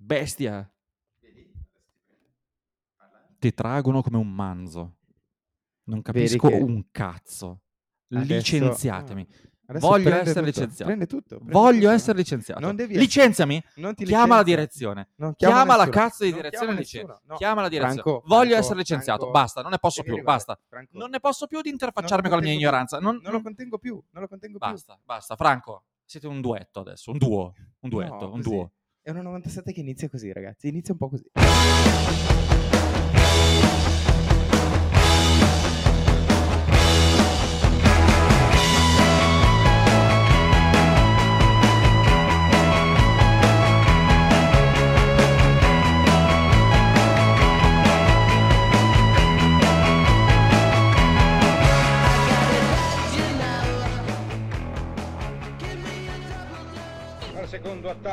Bestia. Ti traggono come un manzo. Non capisco che un cazzo. adesso- Licenziatemi. Adesso Voglio essere tutto, licenziato. Prende tutto. prende Voglio tutto. essere licenziato. Non devi Licenziami. Non ti Chiama la direzione. Non Chiama, la cazzo di direzione chiama nessuno. No. Chiama la direzione. Franco, Voglio Franco, essere licenziato. Franco, Basta, non ne posso più. arrivare. Basta. Non ne posso più di interfacciarmi con la mia ignoranza. Non, non lo contengo più. Non lo contengo più. Basta, basta. Franco, siete un duetto adesso. Un duo. Un duetto. No, un così. duo. È una 97 che inizia così, ragazzi. Inizia un po' così.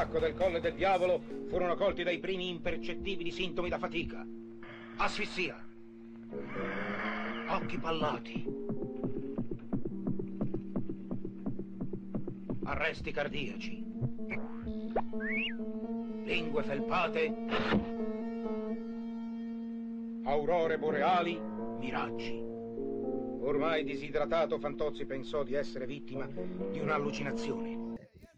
Secondo attacco del Colle del Diavolo furono colti dai primi impercettibili sintomi da fatica. Asfissia. Occhi pallati. Arresti cardiaci. Lingue felpate. Aurore boreali. Miraggi. Ormai disidratato, Fantozzi pensò di essere vittima di un'allucinazione.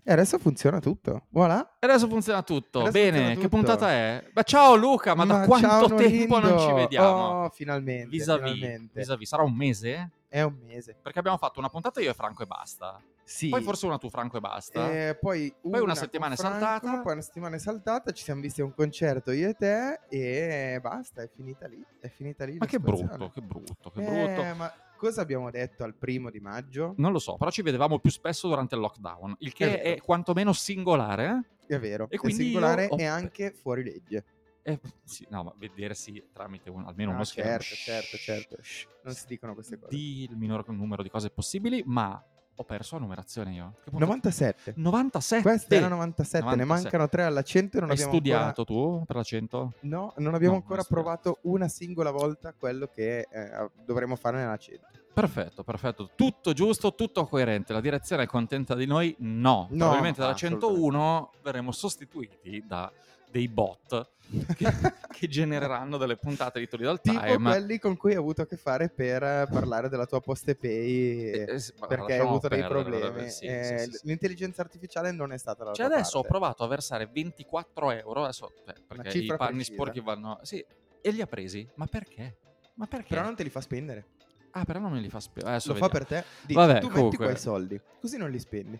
E adesso funziona tutto. Voilà. E adesso funziona tutto. Adesso Bene, funziona che tutto. puntata è? Ma ciao Luca, ma, da quanto tempo non ci vediamo? Oh, finalmente. Vis-à-vis, finalmente. vis-à-vis. Sarà un mese? È un mese. Perché abbiamo fatto una puntata io e Franco e basta. Sì. Poi forse una tu Franco e basta. Eh, poi, Poi una settimana è Franco, saltata. Poi una settimana è saltata. Ci siamo visti a un concerto io e te. E basta, è finita lì. È finita lì. ma che brutto, che brutto, che Eh, brutto. ma cosa abbiamo detto al primo di maggio? Non lo so, però ci vedevamo più spesso durante il lockdown, il che È è, quantomeno singolare. È vero. E è quindi singolare io ho- e anche fuori legge. Eh, sì, no, ma vedersi tramite un- almeno No, uno schermo. certo, certo, certo. Shh, non si dicono queste cose. Di il minor numero di cose possibili, ma ho perso la numerazione io. Che punto- 97. 97. Questa era 97, ne 97. mancano 3 alla 100 e non Hai abbiamo studiato ancora... tu per la 100? No, non abbiamo No, ancora non provato una singola volta quello che eh, dovremo fare nella 100. Perfetto, perfetto. Tutto giusto, tutto coerente. La direzione è contenta di noi? No. No, Probabilmente dalla assolutamente. 101 verremo sostituiti da dei bot che, che genereranno delle puntate di Tony dal Tipo Time. quelli con cui hai avuto a che fare per parlare della tua poste pay Eh, eh, perché hai avuto dei problemi. sì, Eh, sì, sì. L'intelligenza artificiale non è stata la Cioè adesso ho parte. provato a versare 24 euro, adesso, eh, perché i panni precisa. sporchi vanno... Sì, e li ha presi. Ma perché? Ma perché? Però non te li fa spendere. Ah, però non me li fa. Adesso Lo fa vediamo. per te. Di, Vabbè, tu metti comunque. quei soldi, così non li spendi.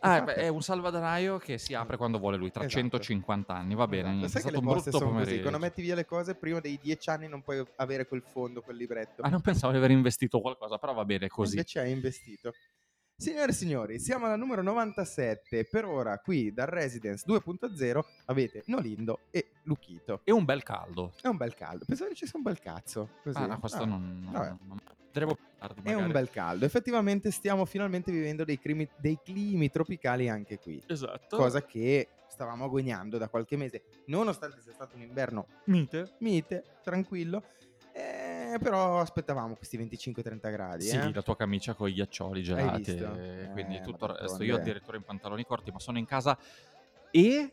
Ah, fa beh, è un salvadanaio che si apre quando vuole lui, tra Esatto. 150 anni. Va bene, Esatto. niente, Sai è stato un brutto così, pomeriggio. quando metti via le cose prima dei 10 anni non puoi avere quel fondo, quel libretto. Ah, non pensavo di aver investito qualcosa, però va bene così. Invece hai investito. Signore e signori, siamo alla numero 97. Per ora, qui dal Residence 2.0 avete Nolindo e Luchito. E un bel caldo. È un bel caldo. Pensavo che ci sia un bel cazzo. Così. Ah, no, questo Ah, non... non- vabbè. non- più tardi, È un bel caldo. Effettivamente stiamo finalmente vivendo dei, crimi- dei climi tropicali anche qui. Esatto. Cosa che stavamo agognando da qualche mese, nonostante sia stato un inverno Mite? mite, tranquillo. Eh, però aspettavamo questi 25-30 gradi. Sì, eh. la tua camicia con i ghiaccioli gelati. visto? e Quindi Eh, tutto il resto. Io addirittura in pantaloni corti, ma sono in casa. E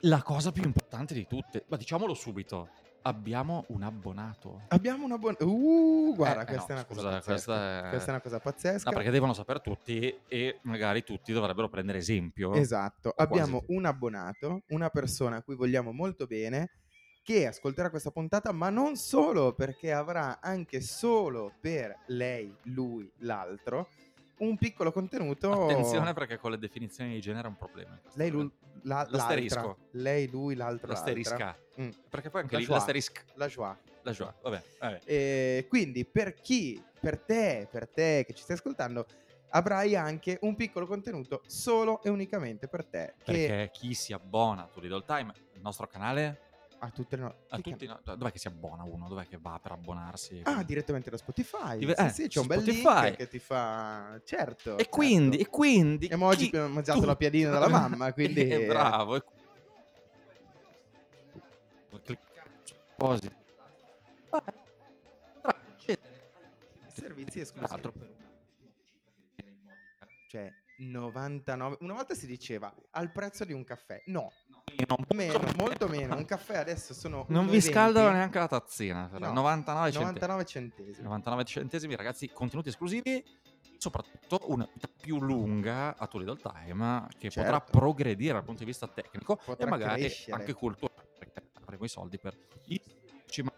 la cosa più importante di tutte, ma diciamolo subito, abbiamo un abbonato. Abbiamo una buona. Uh, guarda, Eh, eh, questa no, è una cosa scusa, pazzesca. questa è- Questa è una cosa pazzesca. No, perché devono sapere tutti e magari tutti dovrebbero prendere esempio. Esatto, quasi abbiamo tutti. un abbonato, una persona a cui vogliamo molto bene, che ascolterà questa puntata, ma non solo, perché avrà anche solo per lei, lui, l'altro, un piccolo contenuto. Attenzione perché con le definizioni di genere è un problema. Lei, lui, la, L'asterisco. Lei, lui, l'altro. L'asterisca. Mm, Perché poi anche La lì joie. l'asterisco. La joie. La joie. Vabbè, vabbè. E quindi per chi, per te, per te che ci stai ascoltando, avrai anche un piccolo contenuto solo e unicamente per te. Che Perché chi si abbona a To Little Time, il nostro canale, a tutte le no- a tutti, no, dov'è che si abbona uno? Dov'è che va per abbonarsi? Ah, direttamente da Spotify. Dive- sì, eh, sì, c'è un bel Spotify. link che ti fa. Certo. e quindi, certo. e quindi... Chi- che hanno mangiato tu- la piadina dalla mamma, quindi. Eh, bravo. e-. Tra- Servizi esclusivi. Cioè, 99. Una volta si diceva al prezzo di un caffè. No, meno, Meno, molto meno. Un caffè adesso sono Non vi 1,20. scaldano neanche la tazzina. No, 99 centesimi. 99 centesimi. 99 centesimi, ragazzi, contenuti esclusivi. Soprattutto una vita più lunga a Toledo Time che potrà Certo. progredire dal punto di vista tecnico Potrà e magari crescere. anche culturale perché avremo i soldi per i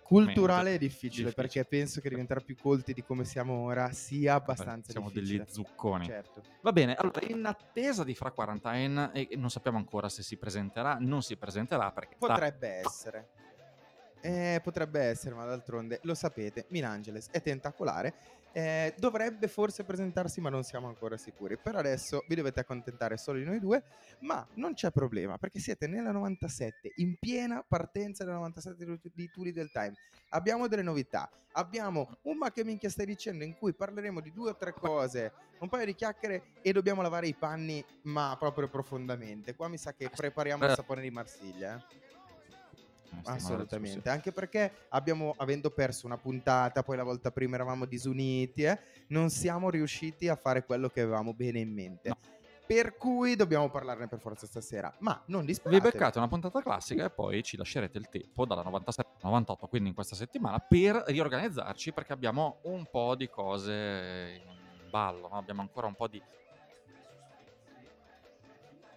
Culturale è difficile, Difficile. perché penso che diventare più colti di come siamo ora sia abbastanza siamo difficile. degli zucconi. Certo. Va bene, allora in attesa di Fra Quarantine e non sappiamo ancora se si presenterà, non si presenterà perché sta- Potrebbe essere. Eh, potrebbe essere, ma d'altronde lo sapete, Milangeles è tentacolare. Eh, dovrebbe forse presentarsi, ma non siamo ancora sicuri. Per adesso vi dovete accontentare solo di noi due, ma non c'è problema perché siete nella 97, in piena partenza della 97 di- Turi del Time. Abbiamo delle novità. Abbiamo un ma che minchia stai dicendo in cui parleremo di due o tre cose, un paio di chiacchiere e dobbiamo lavare i panni, ma proprio profondamente. Qua mi sa che prepariamo il sapone di Marsiglia. eh. Eh, alla Assolutamente, anche perché abbiamo, avendo perso una puntata, poi la volta prima eravamo disuniti, eh, non siamo riusciti a fare quello che avevamo bene in mente. No. Per cui dobbiamo parlarne per forza stasera. Ma non Vi disperate. beccate una puntata classica e poi ci lascerete il tempo dalla 97 al 98, quindi in questa settimana, per riorganizzarci perché abbiamo un po' di cose in ballo, no? abbiamo ancora un po' di...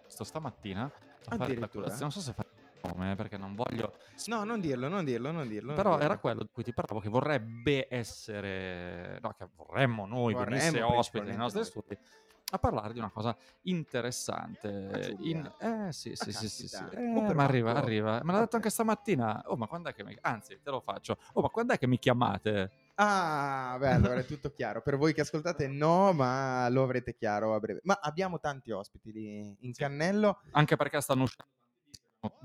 Sto stamattina a fare la colazione, non so se fare nome perché non voglio... No, non dirlo, non dirlo, non dirlo. non Però dirlo. era quello di cui ti parlavo che vorrebbe essere, no, che vorremmo noi Vorremmo venisse ospite nei nostri studi a parlare di una cosa interessante. Ah. In- eh sì, sì, Ah, sì, sì, sì. Eh, Oh, ma arriva, arriva. Me l'ha detto anche stamattina. Oh, ma quando è che mi... Anzi, te lo faccio. Oh, ma quando è che mi chiamate? Ah, beh, allora è tutto chiaro. Per voi che ascoltate, no, ma lo avrete chiaro a breve. Ma abbiamo tanti ospiti lì in Sì. cannello. Anche perché stanno uscendo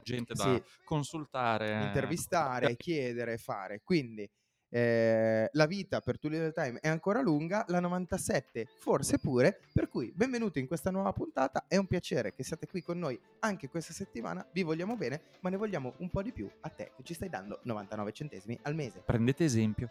gente da Sì. consultare. intervistare, chiedere, fare. Quindi eh, la vita per Tulio del Time è ancora lunga, la 97 forse pure, per cui benvenuti in questa nuova puntata, è un piacere che siate qui con noi anche questa settimana, vi vogliamo bene, ma ne vogliamo un po' di più a te che ci stai dando 99 centesimi al mese. Prendete esempio.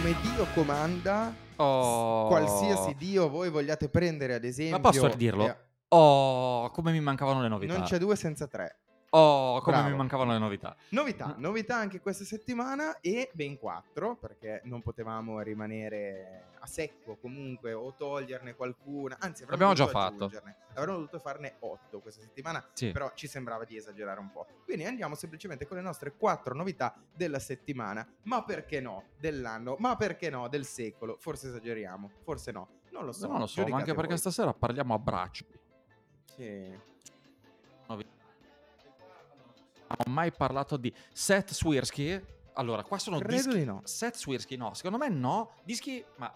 Come Dio comanda, Oh. qualsiasi Dio voi vogliate prendere ad esempio... Ma posso dirlo? eh, Oh, come mi mancavano le novità. non c'è due senza tre. Oh, come Bravo. mi mancavano le novità. Novità, Mm. novità anche questa settimana e ben quattro perché non potevamo rimanere a secco comunque o toglierne qualcuna, anzi avremmo L'abbiamo già dovuto fatto. Avremmo dovuto farne otto questa settimana, Sì. però ci sembrava di esagerare un po'. Quindi andiamo semplicemente con le nostre quattro novità della settimana, ma perché no, dell'anno, ma perché no, del secolo, forse esageriamo, forse no, non lo so. non lo so, ma anche perché voi. stasera parliamo a braccio. Sì. Novità. mai parlato di Seth Swirsky. Allora, qua sono Credo dischi... di no. Seth Swirsky, no, secondo me no. Dischi, ma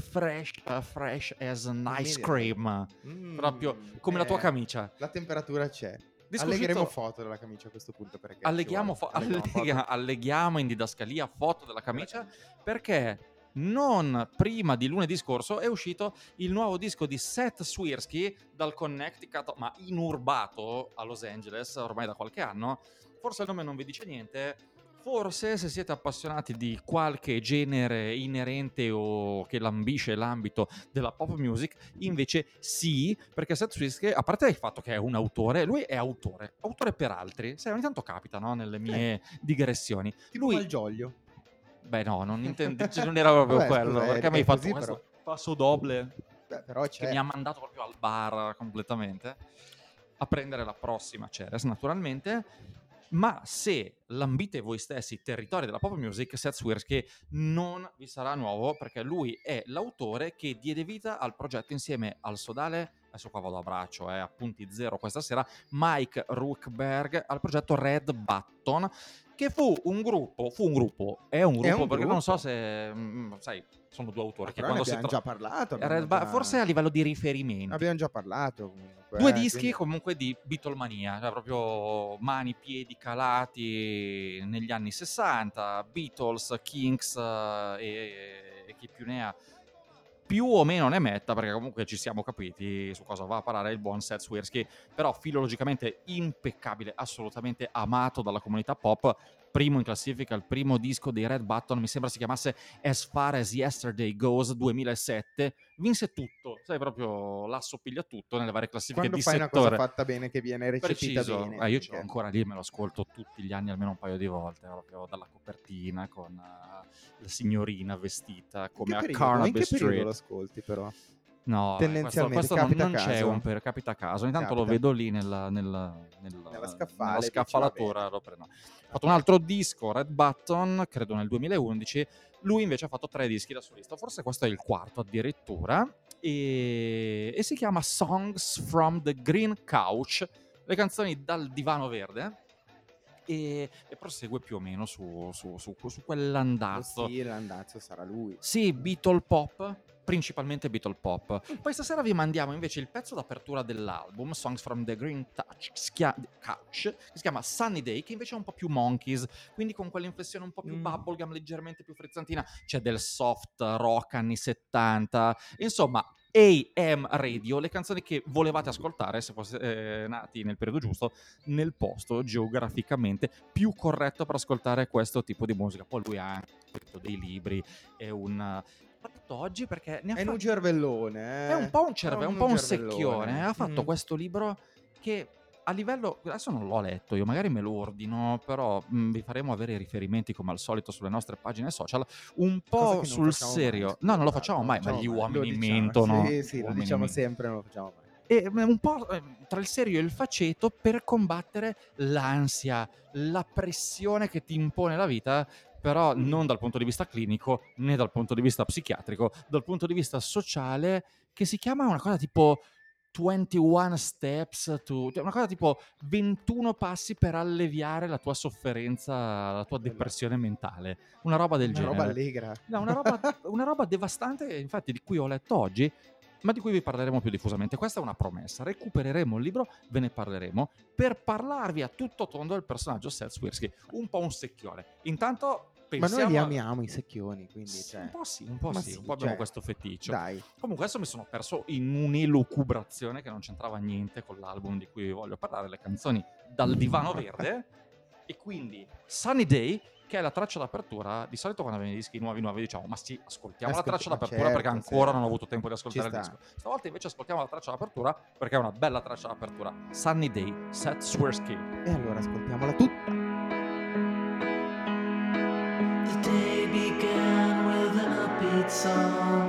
fresh, uh, fresh as an ice cream. Mm, Proprio come la tua eh, camicia. La temperatura c'è. Disco Allegheremo foto della camicia a questo punto. Perché alleghiamo, fo-. Alleghiamo foto. alleghiamo- alleghiamo in didascalia foto della camicia perché non prima di lunedì scorso è uscito il nuovo disco di Seth Swirsky dal Connecticut, ma inurbato a Los Angeles ormai da qualche anno. Forse il nome non vi dice niente. Forse se siete appassionati di qualche genere inerente o che lambisce l'ambito della pop music, invece sì, perché Seth Swirsky, a parte il fatto che è un autore, lui è autore, autore per altri. Sai, ogni tanto capita, no? Nelle mie digressioni. Tipo Lui, Malgioglio. beh no, non, intendo, cioè, non era proprio Vabbè, quello, scusa, perché mi hai fatto questo però. passo doble Beh, però che c'è. mi ha mandato proprio al bar completamente a prendere la prossima Ceres naturalmente ma se lambite voi stessi i territori della pop music Seth Swirsky non vi sarà nuovo perché lui è l'autore che diede vita al progetto insieme al sodale adesso qua vado a braccio eh, appunti zero questa sera Mike Rookberg al progetto Red Button che fu un gruppo fu un gruppo è un gruppo un perché non so gruppo. se mm, sai sono due autori che quando si abbiamo tra- già parlato. Abbiamo già- forse a livello di riferimenti Abbiamo già parlato. comunque, Due eh, dischi quindi- comunque di Beatlemania, cioè proprio mani, piedi calati negli anni 60, Beatles, Kings eh, e, e chi più ne ha più o meno ne metta, perché comunque ci siamo capiti su cosa va a parlare il buon Seth Swirsky, però filologicamente impeccabile, assolutamente amato dalla comunità pop, primo in classifica, il primo disco dei Red Button, mi sembra si chiamasse As Far As Yesterday Goes 2007, vinse tutto, sai proprio l'asso piglia tutto nelle varie classifiche Quando di fai settore. una cosa fatta bene, che viene recepita Preciso. bene. Eh, io perché- ancora lì, me lo ascolto tutti gli anni almeno un paio di volte, proprio dalla copertina con eh, la signorina vestita come a? Carnaby In che periodo Street. lo ascolti, però? No, eh, Tendenzialmente, questo, questo non, capita non a c'è un per capita caso. Ogni tanto lo Capita. vedo lì nella, nella, nella- Nella scaffale, scaffalatura. Lo prendo. Ha fatto un altro disco, Red Button, credo nel 2011. Lui invece ha fatto tre dischi da solista, forse questo è il quarto addirittura. E, e si chiama Songs from the Green Couch, le canzoni dal divano verde. E, e prosegue più o meno su, su, su, su quell'andazzo. stile, l'andazzo sarà lui. Sì, Beatle Pop, principalmente Beatle Pop. Poi stasera vi mandiamo invece il pezzo d'apertura dell'album, Songs from the Green Touch, che si chia- Couch, che si chiama Sunny Day, che invece è un po' più Monkeys, quindi con quell'inflessione un po' più Mm. bubblegum, leggermente più frizzantina. C'è del soft rock anni 70, insomma... AM Radio, le canzoni che volevate ascoltare se foste eh, nati nel periodo giusto, nel posto geograficamente più corretto per ascoltare questo tipo di musica. Poi lui ha anche scritto dei libri, è un... fatto oggi perché ne ha È in fa- un cervellone, eh. è un po' un cervello, è un po' un secchione. Ha fatto Mm. questo libro che a livello adesso non l'ho letto io, magari me lo ordino, però mh, vi faremo avere riferimenti come al solito sulle nostre pagine social, un po' sul serio. mai, no, non lo scusate, facciamo mai, ma facciamo gli mai. uomini diciamo, mentono. Sì, sì, lo diciamo sempre, non lo facciamo mai. E mh, un po' eh, tra il serio e il faceto per combattere l'ansia, la pressione che ti impone la vita, però non dal punto di vista clinico né dal punto di vista psichiatrico, dal punto di vista sociale, che si chiama una cosa tipo 21 steps to cioè una cosa tipo 21 passi per alleviare la tua sofferenza, la tua depressione mentale, una roba del Una genere. roba allegra. No, una roba, una roba devastante, infatti, di cui ho letto oggi, ma di cui vi parleremo più diffusamente. Questa è una promessa. Recupereremo il libro, ve ne parleremo, per parlarvi a tutto tondo del personaggio Seth Swirsky. Un po' un secchione. Intanto Ma pensiamo... noi li amiamo i secchioni, quindi Sì, cioè, Un po' sì, un po' Ma sì, sì, un po' abbiamo cioè, questo feticcio. dai. Comunque adesso mi sono perso in un'elucubrazione che non c'entrava niente con l'album di cui vi voglio parlare, le canzoni dal divano verde. e quindi Sunny Day, che è la traccia d'apertura. Di solito quando abbiamo i dischi nuovi nuovi diciamo, ma sì, ascoltiamo la Ascolti- traccia ma d'apertura certo, perché ancora sì. non ho avuto tempo di ascoltare il disco. Stavolta invece ascoltiamo la traccia d'apertura perché è una bella traccia d'apertura. Sunny Day, Seth Swirsky. E allora ascoltiamola tutta. The day began with an upbeat song.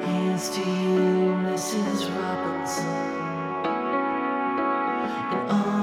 Here's to you, Mrs. Robinson. An Oreo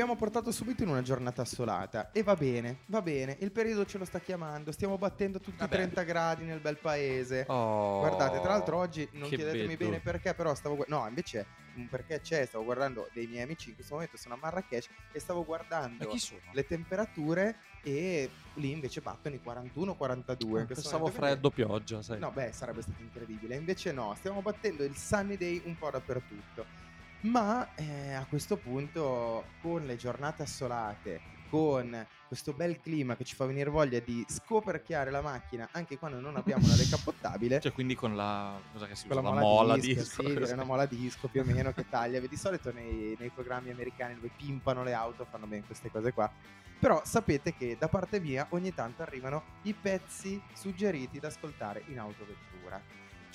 abbiamo portato subito in una giornata assolata e va bene, va bene, il periodo ce lo sta chiamando, stiamo battendo tutti i 30 gradi nel bel paese. Oh, Guardate, tra l'altro oggi non chiedetemi bello. bene perché, però stavo gu- no, invece un perché c'è, stavo guardando dei miei amici in questo momento sono a Marrakesh e stavo guardando le temperature e lì invece battono i 41 42 Ah, Pensavo freddo, pioggia, sai. No, beh, sarebbe stato incredibile. Invece no, stiamo battendo il sunny day un po' dappertutto. Ma eh, a questo punto, con le giornate assolate, con questo bel clima che ci fa venire voglia di scoperchiare la macchina anche quando non abbiamo una decappottabile, Cioè, quindi con la... Cosa che si usa? la La mola, mola disco, disco. sì, direi una mola disco più o meno che taglia. Di solito nei, nei programmi americani dove pimpano le auto fanno bene queste cose qua. Però sapete che da parte mia ogni tanto arrivano i pezzi suggeriti da ascoltare in autovettura.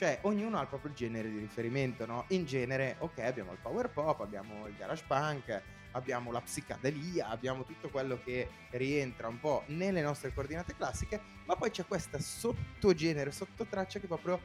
Cioè, ognuno ha il proprio genere di riferimento, no? In genere, ok, abbiamo il power pop, abbiamo il garage punk, abbiamo la psicadelia, abbiamo tutto quello che rientra un po' nelle nostre coordinate classiche, ma poi c'è questa sottogenere, sottotraccia che proprio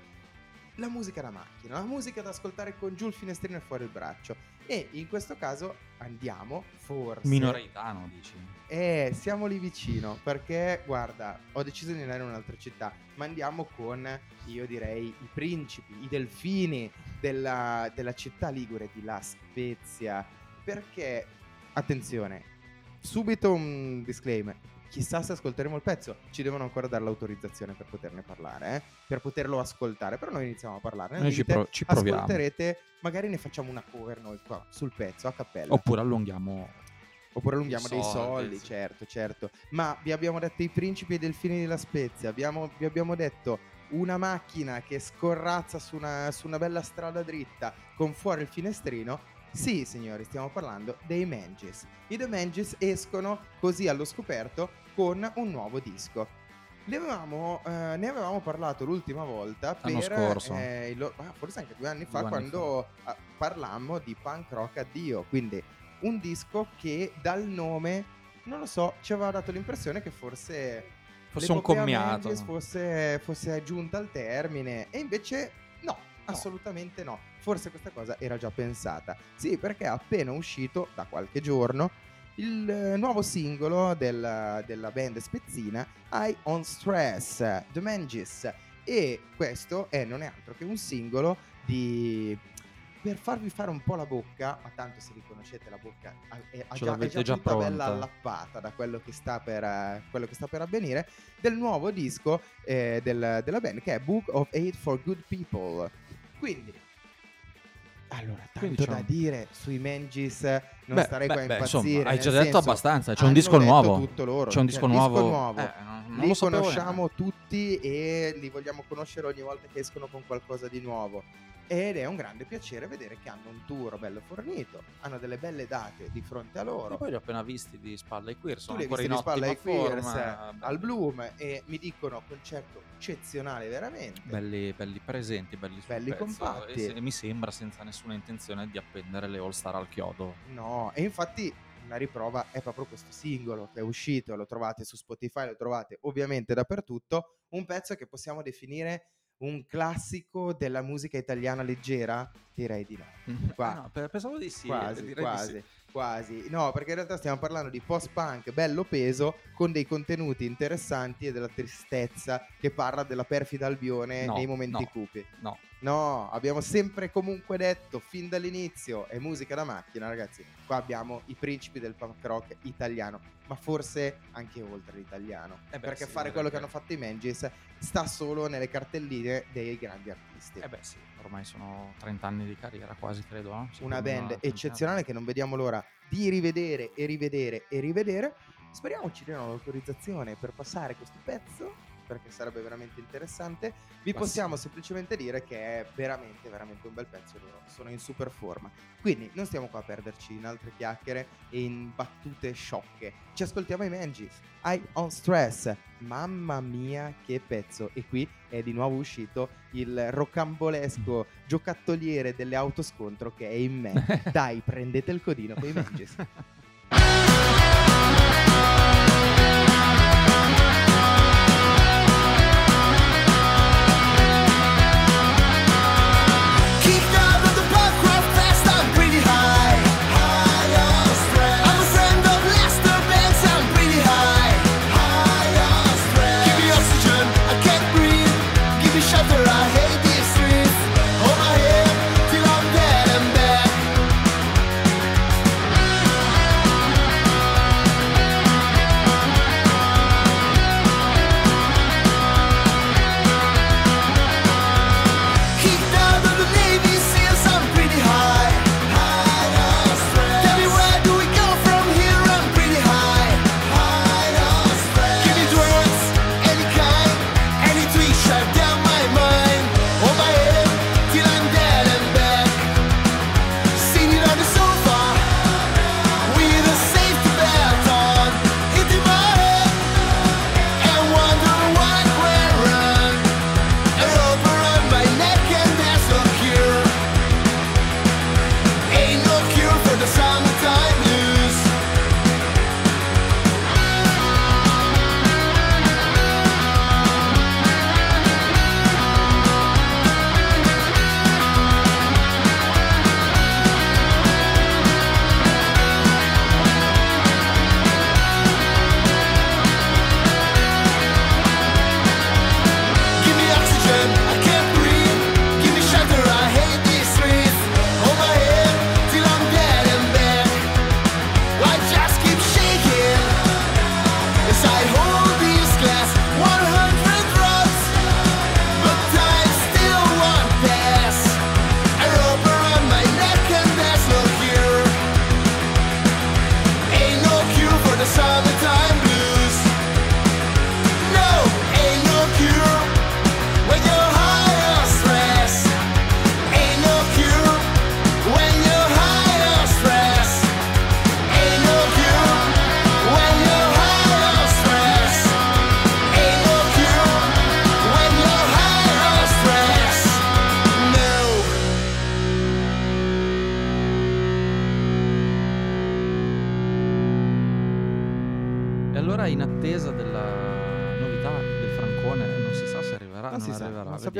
la musica da macchina, la musica da ascoltare con giù il finestrino e fuori il braccio. E in questo caso andiamo, forse... Minoreitano, dici. Eh, siamo lì vicino perché, guarda, ho deciso di andare in un'altra città, ma andiamo con, io direi, i principi, i delfini della, della città ligure di La Spezia. Perché, attenzione, subito un disclaimer. Chissà se ascolteremo il pezzo, ci devono ancora dare l'autorizzazione per poterne parlare, eh? per poterlo ascoltare, però noi iniziamo a parlarne. Noi ci, pro- ci proviamo. ascolterete, magari ne facciamo una cover noi qua sul pezzo a cappella. Oppure allunghiamo... Oppure allunghiamo I dei soldi, soldi, sì. certo, certo. Ma vi abbiamo detto i principi e i delfini della Spezia, abbiamo- vi abbiamo detto una macchina che scorrazza su una, su una bella strada dritta con fuori il finestrino. Sì, signori, stiamo parlando dei Mangis. I The Mangis escono così allo scoperto con un nuovo disco. Ne avevamo, eh, ne avevamo parlato l'ultima volta L'anno per scorso. eh, il ah, forse anche due anni fa Due anni quando ah, parlammo di punk rock addio. Quindi un disco che dal nome, non lo so, ci aveva dato l'impressione che forse Fosse un l'epopea commiato. Mendes fosse, fosse giunta al termine e invece no, assolutamente no. Forse questa cosa era già pensata. Sì, perché è appena uscito da qualche giorno il eh, nuovo singolo della, della band spezzina I On Stress, The Mangis. E questo è non è altro che un singolo di... Per farvi fare un po' la bocca, ma tanto se riconoscete la bocca è, Ce già, è già già tutta bella pronta. allappata da quello che sta per, eh, quello che sta per avvenire, del nuovo disco eh, del- della band che è Book of Aid for Good People. Quindi, allora, tanto Quindi c'è da dire sui Mangis non Beh, starei beh, qua a impazzire. insomma, hai già detto senso, abbastanza, c'è un hanno disco nuovo. tutto loro, C'è un cioè, disco disco nuovo. nuovo. Eh, non- li conosciamo tutti e li vogliamo conoscere ogni volta che escono con qualcosa di nuovo. Ed è un grande piacere vedere che hanno un tour bello fornito, hanno delle belle date di fronte a loro. E poi li ho appena visti di spalla ai queer. Sono ancora in di spalla Queers forma, eh, al Bloom e mi dicono concerto eccezionale veramente. Belli, belli presenti, belli, Belli pezzo, compatti. E se- mi sembra senza nessuna intenzione di appendere le All Star al chiodo. No, e infatti una riprova è proprio questo singolo che è uscito, lo trovate su Spotify, lo trovate ovviamente dappertutto, un pezzo che possiamo definire un classico della musica italiana leggera? Direi di no. Qua. Ah, no, pe- pensavo di sì. quasi, direi di quasi, sì. Quasi. No, perché in realtà stiamo parlando di post-punk bello peso con dei contenuti interessanti e della tristezza che parla della perfida Albione No, nei momenti no. cupi. No, No, abbiamo sempre comunque detto fin dall'inizio è musica da macchina, ragazzi. Qua abbiamo i principi del punk rock italiano, ma forse anche oltre l'italiano. Eh beh, perché sì, fare quello che che- hanno fatto i Mangis sta solo nelle cartelline dei grandi artisti. eh beh sì, ormai sono 30 anni di carriera quasi, credo. no? Sì, Una band una eccezionale che non vediamo l'ora di rivedere e rivedere e rivedere. Speriamo ci diano l'autorizzazione per passare questo pezzo perché sarebbe veramente interessante. Vi Ma possiamo semplicemente dire che è veramente, veramente un bel pezzo. Loro sono in super forma. Quindi non stiamo qua a perderci in altre chiacchiere e in battute sciocche. Ci ascoltiamo i Mangis. I on stress. Mamma mia, che pezzo! E qui è di nuovo uscito il rocambolesco giocattoliere delle autoscontro che è in me. Dai, prendete il codino con i Mangis.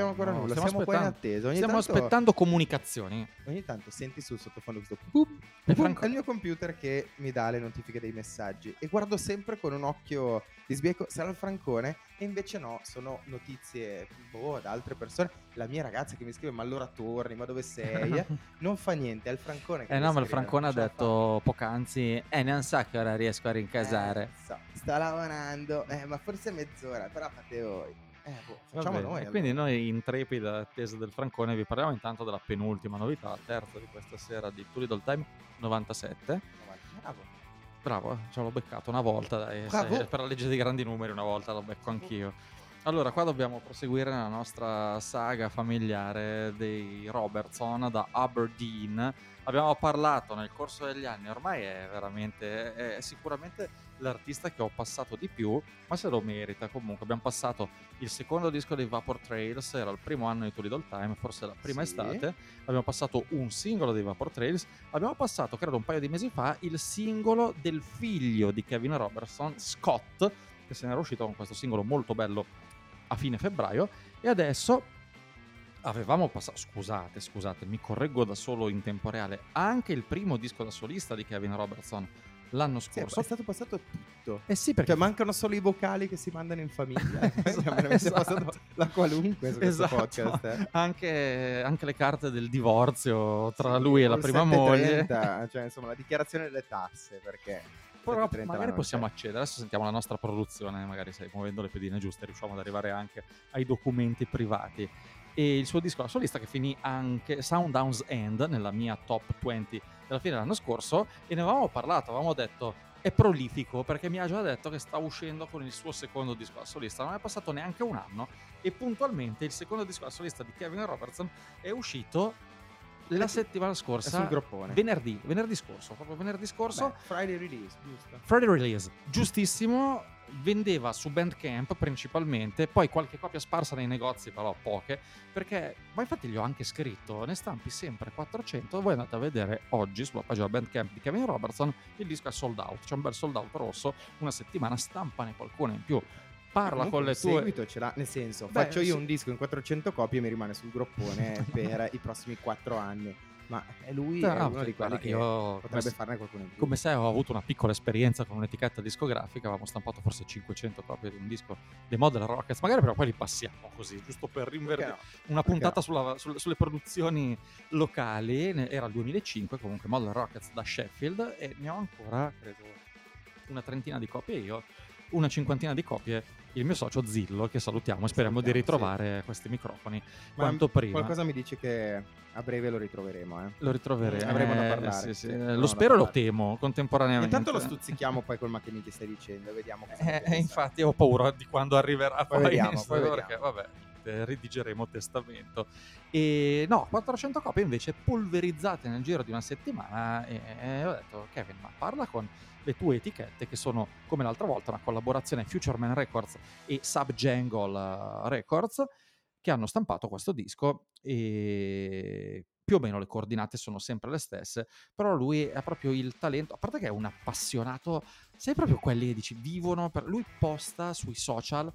sappiamo ancora nulla. Stiamo Siamo qua in attesa. Ogni Stiamo tanto, aspettando comunicazioni. Ogni tanto senti sul sottofondo questo boop, boop, Franco- è il mio computer che mi dà le notifiche dei messaggi e guardo sempre con un occhio di sbieco sarà il Francone e invece no, sono notizie boh, da altre persone. La mia ragazza che mi scrive ma allora torni, ma dove sei? non fa niente, è il Francone che Eh no, ma il Francone ha detto poc'anzi, eh, non sa che ora riesco a fa. rincasare. Eh, so, sta lavorando, eh, ma forse mezz'ora, però fate voi. Eh, boh, facciamo noi. e quindi allora. noi intrepida attesa del Francone vi parliamo intanto della penultima novità, terza di questa sera di Tulidol Time 97. Bravo. Bravo, eh, ce l'ho beccato una volta, dai, se- per la legge dei grandi numeri una volta lo becco anch'io. Allora, qua dobbiamo proseguire nella nostra saga familiare dei Robertson da Aberdeen. Abbiamo parlato nel corso degli anni, ormai è veramente, è sicuramente l'artista che ho passato di più, ma se lo merita comunque. Abbiamo passato il secondo disco dei Vapor Trails, era il primo anno di Tulidol Time, forse la prima Sì. estate. Abbiamo passato un singolo dei Vapor Trails, abbiamo passato, credo un paio di mesi fa, il singolo del figlio di Kevin Robertson, Scott, che se n'era uscito con questo singolo molto bello a fine febbraio. E adesso avevamo passato, scusate, scusate, mi correggo da solo in tempo reale, anche il primo disco da solista di Kevin Robertson l'anno Sì, è scorso. stato passato tutto. eh sì, perché Cioè, mancano solo i vocali che si mandano in famiglia. Esatto, Mi avete esatto. passato la qualunque su Esatto. podcast. eh. anche, anche le carte del divorzio tra Sì, lui e la prima moglie. 730, Cioè, insomma, la dichiarazione delle tasse, perché... Però 730 magari possiamo accedere. Adesso sentiamo la nostra produzione, magari se muovendo le pedine giuste riusciamo ad arrivare anche ai documenti privati. E il suo disco da solista che finì anche Soundhound's End nella mia top 20 della fine dell'anno scorso e ne avevamo parlato, avevamo detto è prolifico perché mi ha già detto che sta uscendo con il suo secondo disco da solista. Non è passato neanche un anno e puntualmente il secondo disco da solista di Kevin Robertson è uscito la settimana scorsa. Venerdì, venerdì scorso, proprio venerdì scorso. Beh, Friday release, giusto? Friday release, giustissimo, vendeva su Bandcamp principalmente, poi qualche copia sparsa nei negozi, però poche, perché, ma infatti gli ho anche scritto, ne stampi sempre 400, voi andate a vedere oggi sulla pagina Bandcamp di Kevin Robertson, il disco è sold out, c'è un bel sold out rosso, una settimana, stampane qualcuno in più, parla Comunque con le tue... seguito ce l'ha, nel senso, Beh, faccio io sì. un disco in 400 copie e mi rimane sul groppone per i prossimi 4 anni. Ma è lui No, è no, uno di quelli che io potrebbe farne qualcuno in più. Come sai, ho avuto una piccola esperienza con un'etichetta discografica, avevamo stampato forse 500 copie di un disco dei Model Rockets, magari però poi li passiamo così, giusto per rinverdire. no? una puntata sulla- sul- sulle produzioni locali, era il 2005 comunque, Model Rockets da Sheffield e ne ho ancora, credo, una trentina di copie io, una cinquantina di copie il mio socio Zillo, che salutiamo e speriamo di Salutiamo, ritrovare questi microfoni Ma quanto prima. Qualcosa mi dice che a breve lo ritroveremo, eh. Lo ritroveremo. Avremo da Eh, parlare, sì, sì. sì, avremo Lo spero e lo temo contemporaneamente. Intanto lo stuzzichiamo poi col ma che stai dicendo, vediamo Eh, infatti ho paura di quando arriverà Poi poi, vediamo, poi perché vabbè eh, redigeremo testamento e no 400 copie invece polverizzate nel giro di una settimana e, e ho detto Kevin ma parla con le tue etichette che sono come l'altra volta una collaborazione Futureman Records e Subjangle Records che hanno stampato questo disco e più o meno le coordinate sono sempre le stesse, però lui ha proprio il talento, a parte che è un appassionato, sai proprio quelli che dici vivono, per... lui posta sui social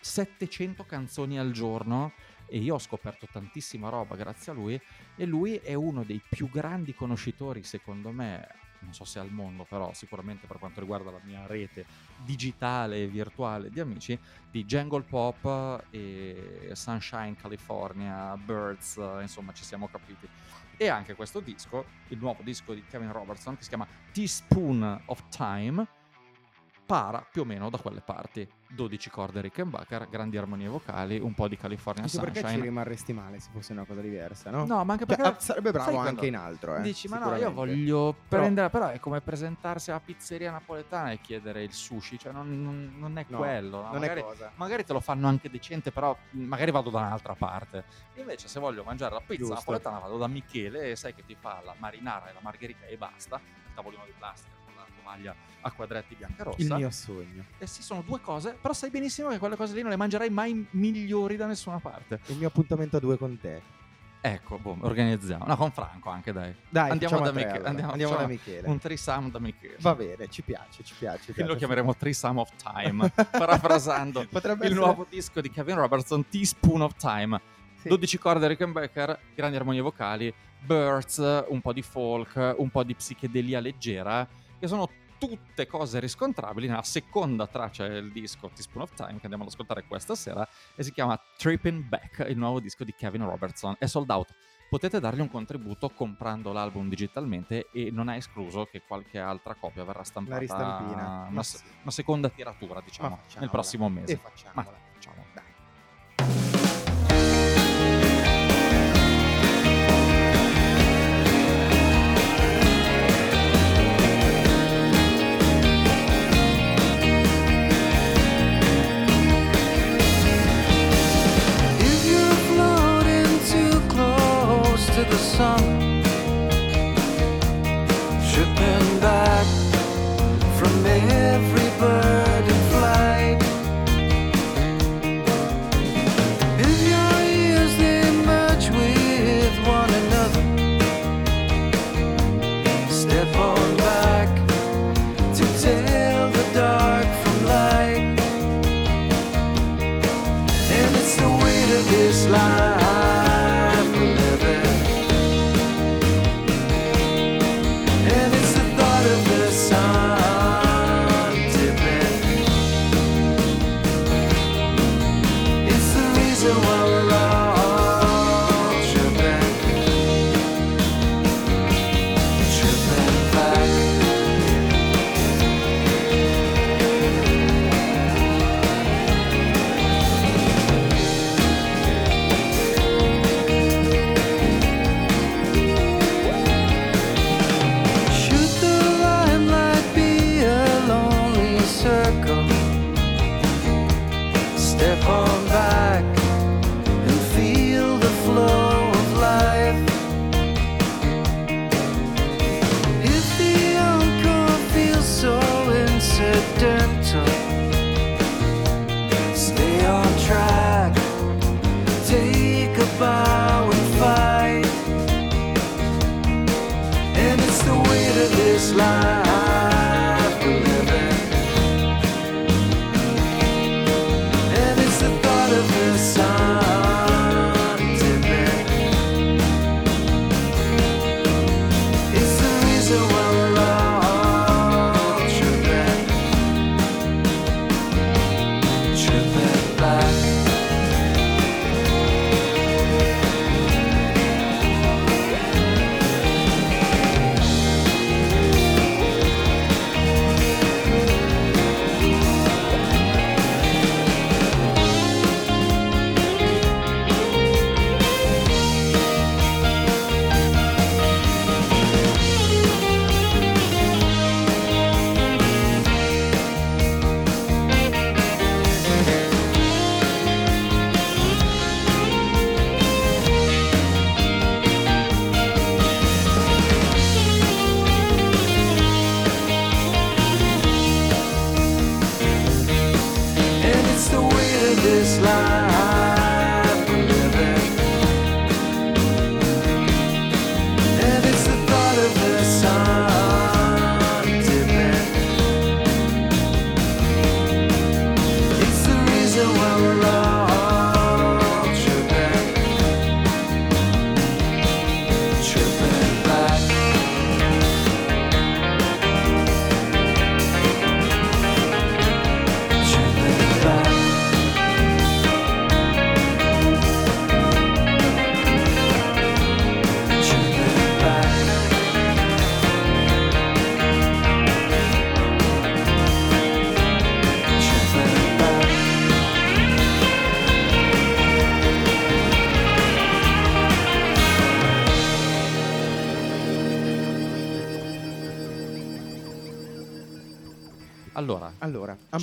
700 canzoni al giorno e io ho scoperto tantissima roba grazie a lui e lui è uno dei più grandi conoscitori secondo me non so se al mondo però sicuramente per quanto riguarda la mia rete digitale e virtuale di amici di Jungle Pop e Sunshine California Birds eh, insomma ci siamo capiti. E anche questo disco il nuovo disco di Kevin Robertson che si chiama Teaspoon of Time para più o meno da quelle parti 12 corde Rickenbacker grandi armonie vocali un po' di California Anche perché ci Sunshine rimarresti male se fosse una cosa diversa, no? no ma anche Cioè, perché ah, sarebbe bravo anche in altro, eh. Dici, ma no, io voglio Però- prendere, però è come presentarsi alla pizzeria napoletana e chiedere il sushi, cioè non, non- non è No, quello. no? Non magari, è cosa. magari te lo fanno anche decente, però magari vado da un'altra parte. Invece se voglio mangiare la pizza Giusto. napoletana vado da Michele e sai che ti fa la marinara e la margherita e basta, il tavolino di plastica tovaglia a quadretti bianca rossa. Il mio sogno. E sì, sono due cose, però sai benissimo che quelle cose lì non le mangerai mai migliori da nessuna parte. Il mio appuntamento a due con te. Ecco, boh, organizziamo. No, con Franco anche, dai. Dai, andiamo da, tre, Miche- allora. andiamo, Andiamo da Michele. Un trisam da Michele. Va bene, ci piace, ci piace. Che lo piace. chiameremo Threesome of Time, parafrasando Potrebbe il essere- nuovo disco di Kevin Robertson, Teaspoon of Time. Sì. 12 corde Rickenbacker, grandi armonie vocali, Birds, un po' di folk, un po' di psichedelia leggera, che sono tutte cose riscontrabili nella seconda traccia del disco Teaspoon of Time che andiamo ad ascoltare questa sera e si chiama Tripping Back, il nuovo disco di Kevin Robertson. È sold out. Potete dargli un contributo comprando l'album digitalmente e non è escluso che qualche altra copia verrà stampata. ristampina. Una, una seconda tiratura, diciamo, nel prossimo mese. E facciamola. Ma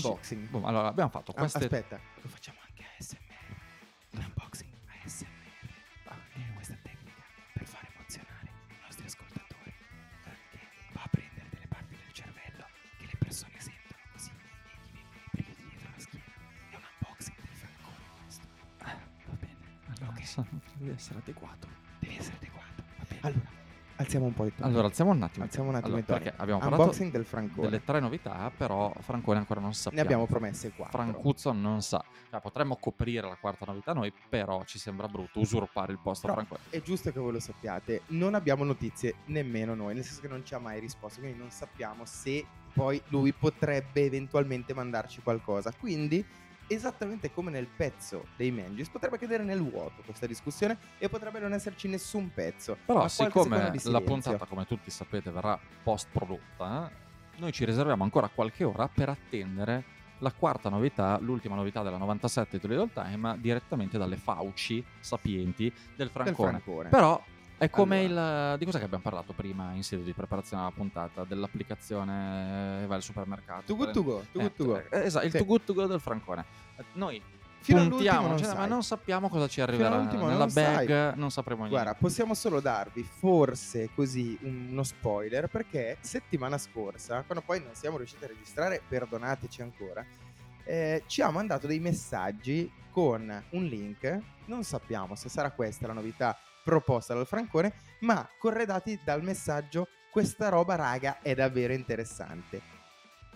unboxing. boh, allora, abbiamo fatto Ah, queste... Aspetta, lo facciamo anche ASMR. Un unboxing ASMR. Ah, è questa tecnica per far emozionare i nostri ascoltatori. Che va a prendere delle parti del cervello che le persone sentono così e gli vengono i brividi dietro la schiena. È un unboxing del Falcone questo. Va bene, allora Ok. so- deve essere adeguato. Devi essere adeguato. Va bene. Allora, alziamo un po' i toni. Allora, alziamo un attimo. alziamo un attimo Allora, perché abbiamo parlato Unboxing del Francone. delle tre novità, però Francone ancora non Ne sappiamo. abbiamo promesse quattro. Francuzzo non sa. Cioè, potremmo coprire la quarta novità noi, però ci sembra brutto usurpare il posto a Francone. è giusto che voi lo sappiate, non abbiamo notizie nemmeno noi, nel senso che non ci ha mai risposto, quindi non sappiamo se poi lui potrebbe eventualmente mandarci qualcosa. Quindi, esattamente come nel pezzo dei Mangis, potrebbe cadere nel vuoto questa discussione e potrebbe non esserci nessun pezzo. Però, siccome la puntata, come tutti sapete, verrà post-prodotta, noi ci riserviamo ancora qualche ora per attendere la quarta novità, l'ultima novità della 97 di Toledo Time, direttamente dalle fauci sapienti del del Francone. Francone. Però è come il. Di cosa che abbiamo parlato prima in sede di preparazione alla puntata? Dell'applicazione eh, vai al supermercato. Too good to go, too good to go. Esatto, il Sì. Too Good To Go del Francone. Eh, Noi Fino puntiamo, cioè, ma sai. non sappiamo cosa ci arriverà nella non sai. bag, non sapremo niente. Guarda, possiamo solo darvi forse così uno spoiler perché settimana scorsa, quando poi non siamo riusciti a registrare, perdonateci ancora, eh, ci ha mandato dei messaggi con un link, non sappiamo se sarà questa la novità proposta dal Francone, ma corredati dal messaggio questa roba raga è davvero interessante.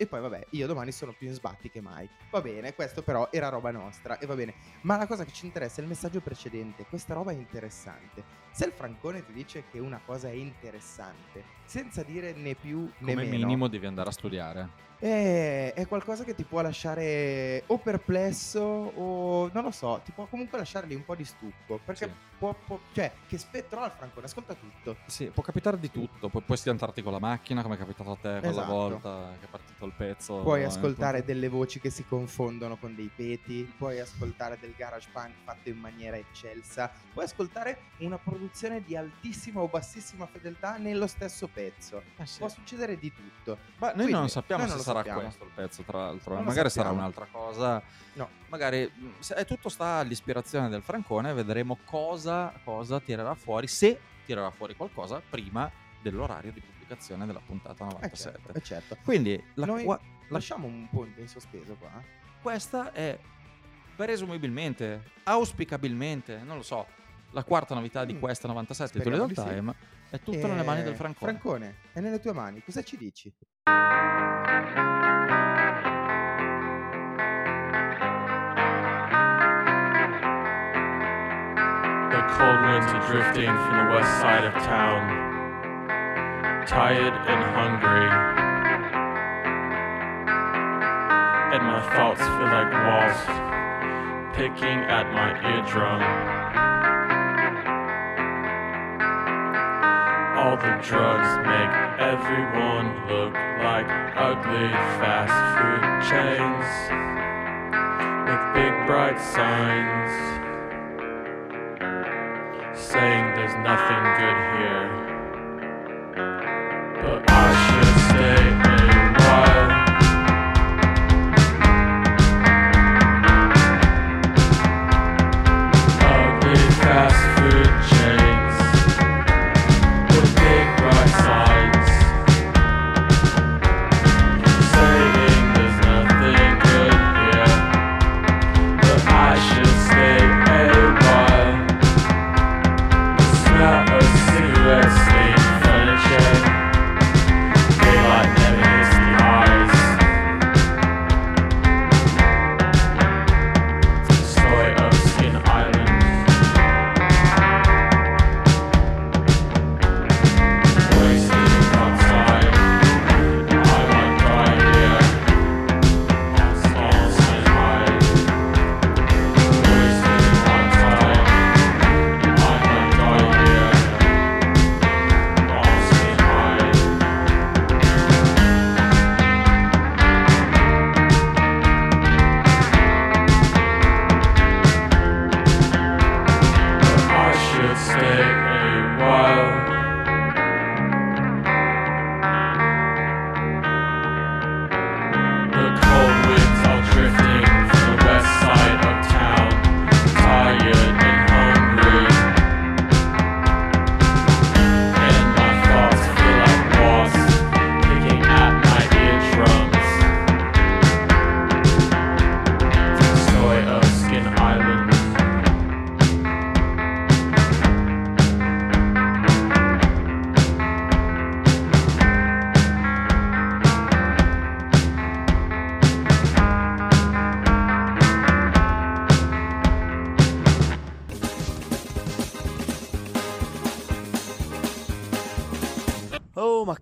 E poi vabbè, io domani sono più in sbatti che mai. Va bene, questo però era roba nostra e va bene. Ma la cosa che ci interessa è il messaggio precedente. Questa roba è interessante. Se il Francone ti dice che una cosa è interessante, senza dire né più né Come meno, minimo devi andare a studiare. è, è qualcosa che ti può lasciare o perplesso o non lo so, ti può comunque lasciare lì un po' di stucco. Perché Sì. può, può- cioè, che spettro ha il Francone? Ascolta tutto. Sì, può capitare di tutto. Pu- puoi schiantarti con la macchina, come è capitato a te quella Esatto. volta che è partito il pezzo. Puoi eh, ascoltare appunto. delle voci che si confondono con dei peti, puoi ascoltare del garage punk fatto in maniera eccelsa, puoi ascoltare una produzione di altissima o bassissima fedeltà nello stesso pezzo. Eh sì. Può succedere di tutto. Ma noi Quindi, non sappiamo noi se non sarà sappiamo. questo il pezzo, tra l'altro. Non Magari sarà un'altra cosa. No. Magari mh, se- è tutto sta all'ispirazione del Francone. Vedremo cosa, cosa tirerà fuori, se tirerà fuori qualcosa prima dell'orario di pubblicazione della puntata Eh 97. certo, eh certo. Quindi la Noi qua- la- lasciamo un punto in sospeso qua. questa è presumibilmente, auspicabilmente, non lo so, la quarta novità di Mm. questa 97 di Speriamo Toledo di sì. Time. È tutto nelle mani del Eh, Francone. Francone, è nelle tue mani. Cosa ci dici? The cold winds are drifting from the west side of town. Tired and hungry. And my thoughts feel like walls picking at my eardrum. All the drugs make everyone look like ugly fast food chains with big bright signs saying there's nothing good here.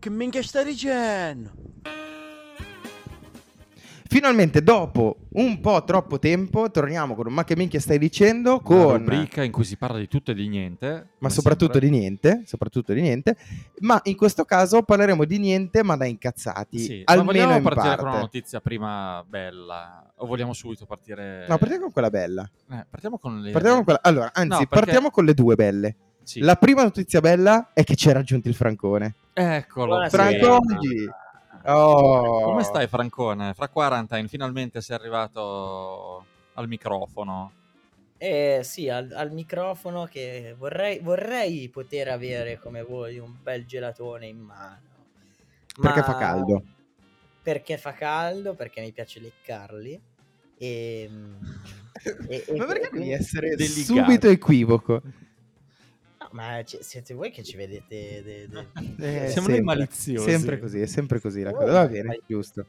Ma che minchia stai dicendo? Finalmente, dopo un po' troppo tempo, torniamo con un Ma che minchia stai dicendo? Una Con rubrica in cui si parla di tutto e di niente. ma soprattutto sempre. di niente, soprattutto di niente. Ma in questo caso parleremo di niente, ma da incazzati, Sì, ma almeno vogliamo in partire parte. con una notizia prima bella? O vogliamo subito partire... No, partiamo con quella bella. Eh, partiamo con le... Partiamo con quella... Allora, anzi, No, perché- partiamo con le due belle. Sì. La prima notizia bella è che ci è raggiunto il Francone. Eccolo. Franconi! Oh. Come stai Francone? Fra quarantine finalmente sei arrivato al microfono. Eh sì, al, al microfono che vorrei, vorrei poter avere come voi un bel gelatone in mano. Perché Ma- fa caldo. Perché fa caldo, perché mi piace leccarli. E, e- e- Ma perché devi essere Delicato. subito equivoco? Ma ci- siete voi che ci vedete de- de- Eh, Siamo noi sempre. maliziosi. Sempre così, è sempre così la Oh, cosa. Va bene, giusto.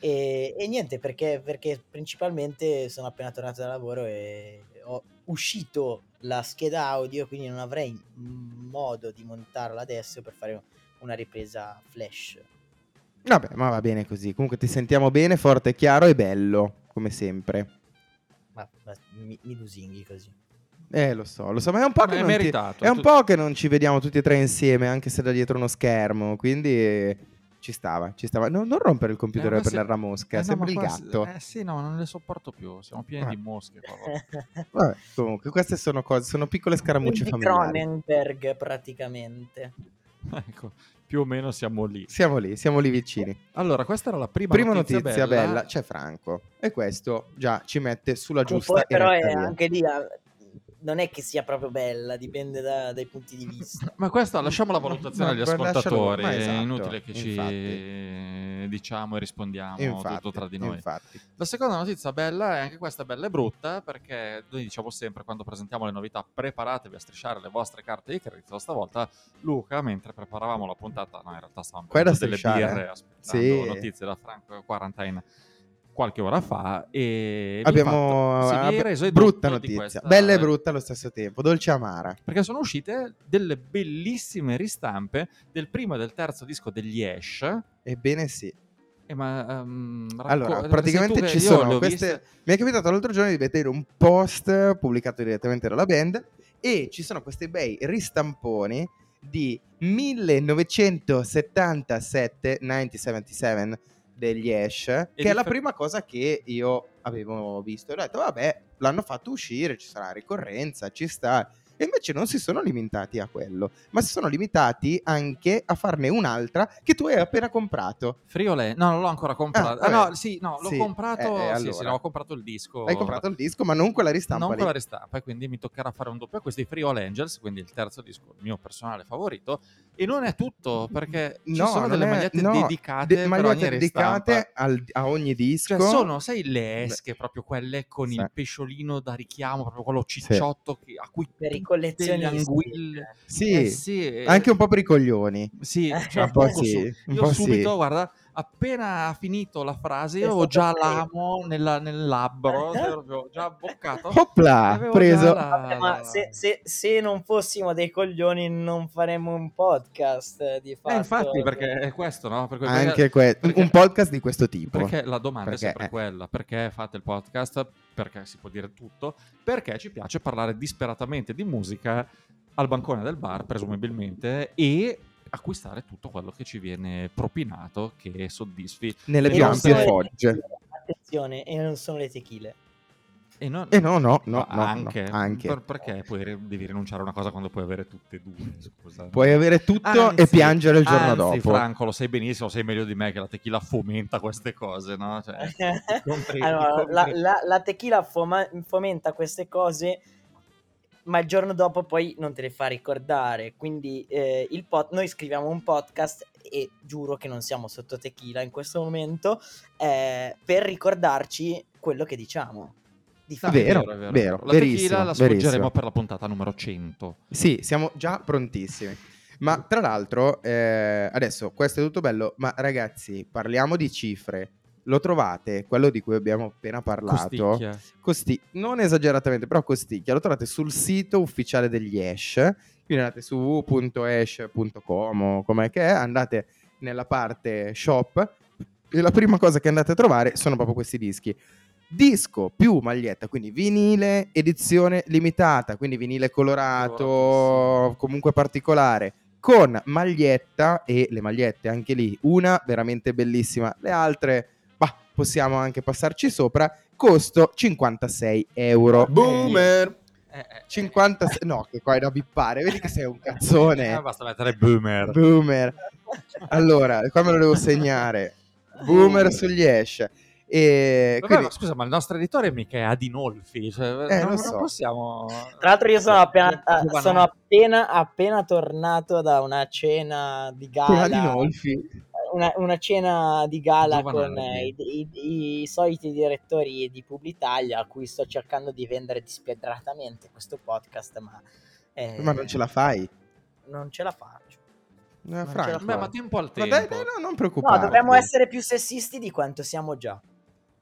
E, e niente, perché, perché principalmente sono appena tornato da lavoro e ho uscito la scheda audio, quindi non avrei modo di montarla adesso per fare una ripresa flash. Vabbè, ma va bene così. Comunque ti sentiamo bene, forte, chiaro e bello, come sempre. Ma, ma mi, mi lusinghi così. Eh, lo so, lo so, ma è un po' Ma che è non ti- meritato. È un Tu- po' che non ci vediamo tutti e tre insieme, anche se da dietro uno schermo, quindi ci stava, ci stava. Non, non rompere il computer Eh, per se- prendere la mosca, Eh, no, sembri il gatto. Eh sì, no, non le sopporto più. Siamo pieni Ah. di mosche. Vabbè, comunque, queste sono cose, sono piccole scaramucce familiari. Cronenberg praticamente. ecco, più o meno siamo lì. Siamo lì, siamo lì vicini. Allora, questa era la prima, Prima notizia, bella. c'è Franco. E questo già ci mette sulla giusta poi però è anche lì ah, non è che sia proprio bella, dipende da- dai punti di vista. Ma questa lasciamo la valutazione agli ascoltatori. ma è esatto, inutile che ci infatti. diciamo e rispondiamo Infatti, tutto tra di noi. infatti. La seconda notizia bella è anche questa bella e brutta perché noi diciamo sempre quando presentiamo le novità preparatevi a strisciare le vostre carte di credito. Stavolta Luca, mentre preparavamo la puntata, no in realtà stavamo bevendo delle birre eh? aspettando Sì. notizie da Franco Quarantine qualche ora fa e Abbiamo fatto reso brutta notizia, questa- bella e brutta allo stesso tempo, dolce amara. perché sono uscite delle bellissime ristampe del primo e del terzo disco degli Ash. Ebbene sì. E ma, ehm, racco- Allora, praticamente ci sono queste. Mi è capitato l'altro giorno di vedere un post pubblicato direttamente dalla band e ci sono questi bei ristamponi di 1977, 1977 degli Ash, che è la prima cosa che io avevo visto. E ho detto, vabbè, l'hanno fatto uscire, ci sarà ricorrenza, ci sta. E invece non si sono limitati a quello, ma si sono limitati anche a farne un'altra che tu hai appena comprato. Friole, no, non l'ho ancora comprato. Ah, Ah, no, sì, no, l'ho Sì, comprato. eh, eh, sì, sì, allora. no, ho comprato il disco. Hai comprato il disco, ma non quella ristampa non lì. con la ristampa, e quindi mi toccherà fare un doppio acquisto di Friole Angels, quindi il terzo disco, il mio personale favorito. E non è tutto, perché ci No, sono non delle è- magliette no, dedicate de- magliette ogni dedicate al- a ogni disco. Cioè, sono, sai, le esche, proprio quelle con Sì. il pesciolino da richiamo, proprio quello cicciotto che- a cui Per i anguille. Sì, Eh sì, eh, anche un po' per i coglioni. Sì, Eh, cioè, un po' sì, un Io po' subito, sì. guarda, appena ha finito la frase, io avevo già l'amo nella- nel labbro, cioè, proprio già abboccato. Opla, Avevo preso. la- Vabbè, ma la- se, se- se non fossimo dei coglioni non faremmo un podcast eh, di fatto. Eh, infatti, perché è questo, no? Per- perché- Anche que- perché- un podcast di questo tipo. Perché la domanda Perché, è sempre eh. quella: perché fate il podcast? Perché si può dire tutto? Perché ci piace parlare disperatamente di musica al bancone del bar, presumibilmente, e acquistare tutto quello che ci viene propinato che soddisfi. Nelle E più ampie fogge. Attenzione, e non sono le tequile. E non, Eh no, no, no, Ma no, no, anche, anche. Per- perché puoi ri- devi rinunciare a una cosa quando puoi avere tutte e due? Scusa. Puoi avere tutto e Anzi, piangere il giorno anzi, dopo. Franco, lo sai benissimo, sai meglio di me che la tequila fomenta queste cose, no? Cioè, compri- allora, compri- la, la- la tequila foma- fomenta queste cose, ma il giorno dopo poi non te le fa ricordare. Quindi eh, il pod- noi scriviamo un podcast e giuro che non siamo sotto tequila in questo momento eh, per ricordarci quello che diciamo. Di No, fatto. è Vero, è vero, La tequila la verissimo. sfoggeremo per la puntata numero 100. Sì, siamo già prontissimi. Ma tra l'altro, eh, adesso questo è tutto bello, ma ragazzi, parliamo di cifre. Lo trovate, quello di cui abbiamo appena parlato, Costicchia. costi- non esageratamente, però costicchia, lo trovate sul sito ufficiale degli Ash, quindi andate su www.ash.com o com'è che è, andate nella parte shop e la prima cosa che andate a trovare sono proprio questi dischi. Disco più maglietta, quindi vinile edizione limitata, quindi vinile colorato, Coloratissimo. comunque particolare, con maglietta e le magliette anche lì, una veramente bellissima, le altre, bah, possiamo anche passarci sopra, costo 56 euro. Boomer! Eh, eh, 56, no, che qua è da bippare, vedi che sei un cazzone. eh, basta mettere boomer. Boomer. Allora, qua me lo devo segnare. Boomer sugli Ash. E Vabbè, quindi, ma scusa, ma il nostro editore mica è Adinolfi. Cioè, Eh, non, lo non so. possiamo. Tra l'altro io sono appena, sono appena, appena tornato da una cena di gala. di Nolfi. Una, una cena di gala con eh, i, i- i soliti direttori di Publitalia a cui sto cercando di vendere dispietratamente questo podcast, ma, eh, Ma non ce la fai. non ce la faccio. Eh, la Beh, ma tempo al Ma tempo. dai, dai, no, non No, preoccuparti. dobbiamo essere più sessisti di quanto siamo già.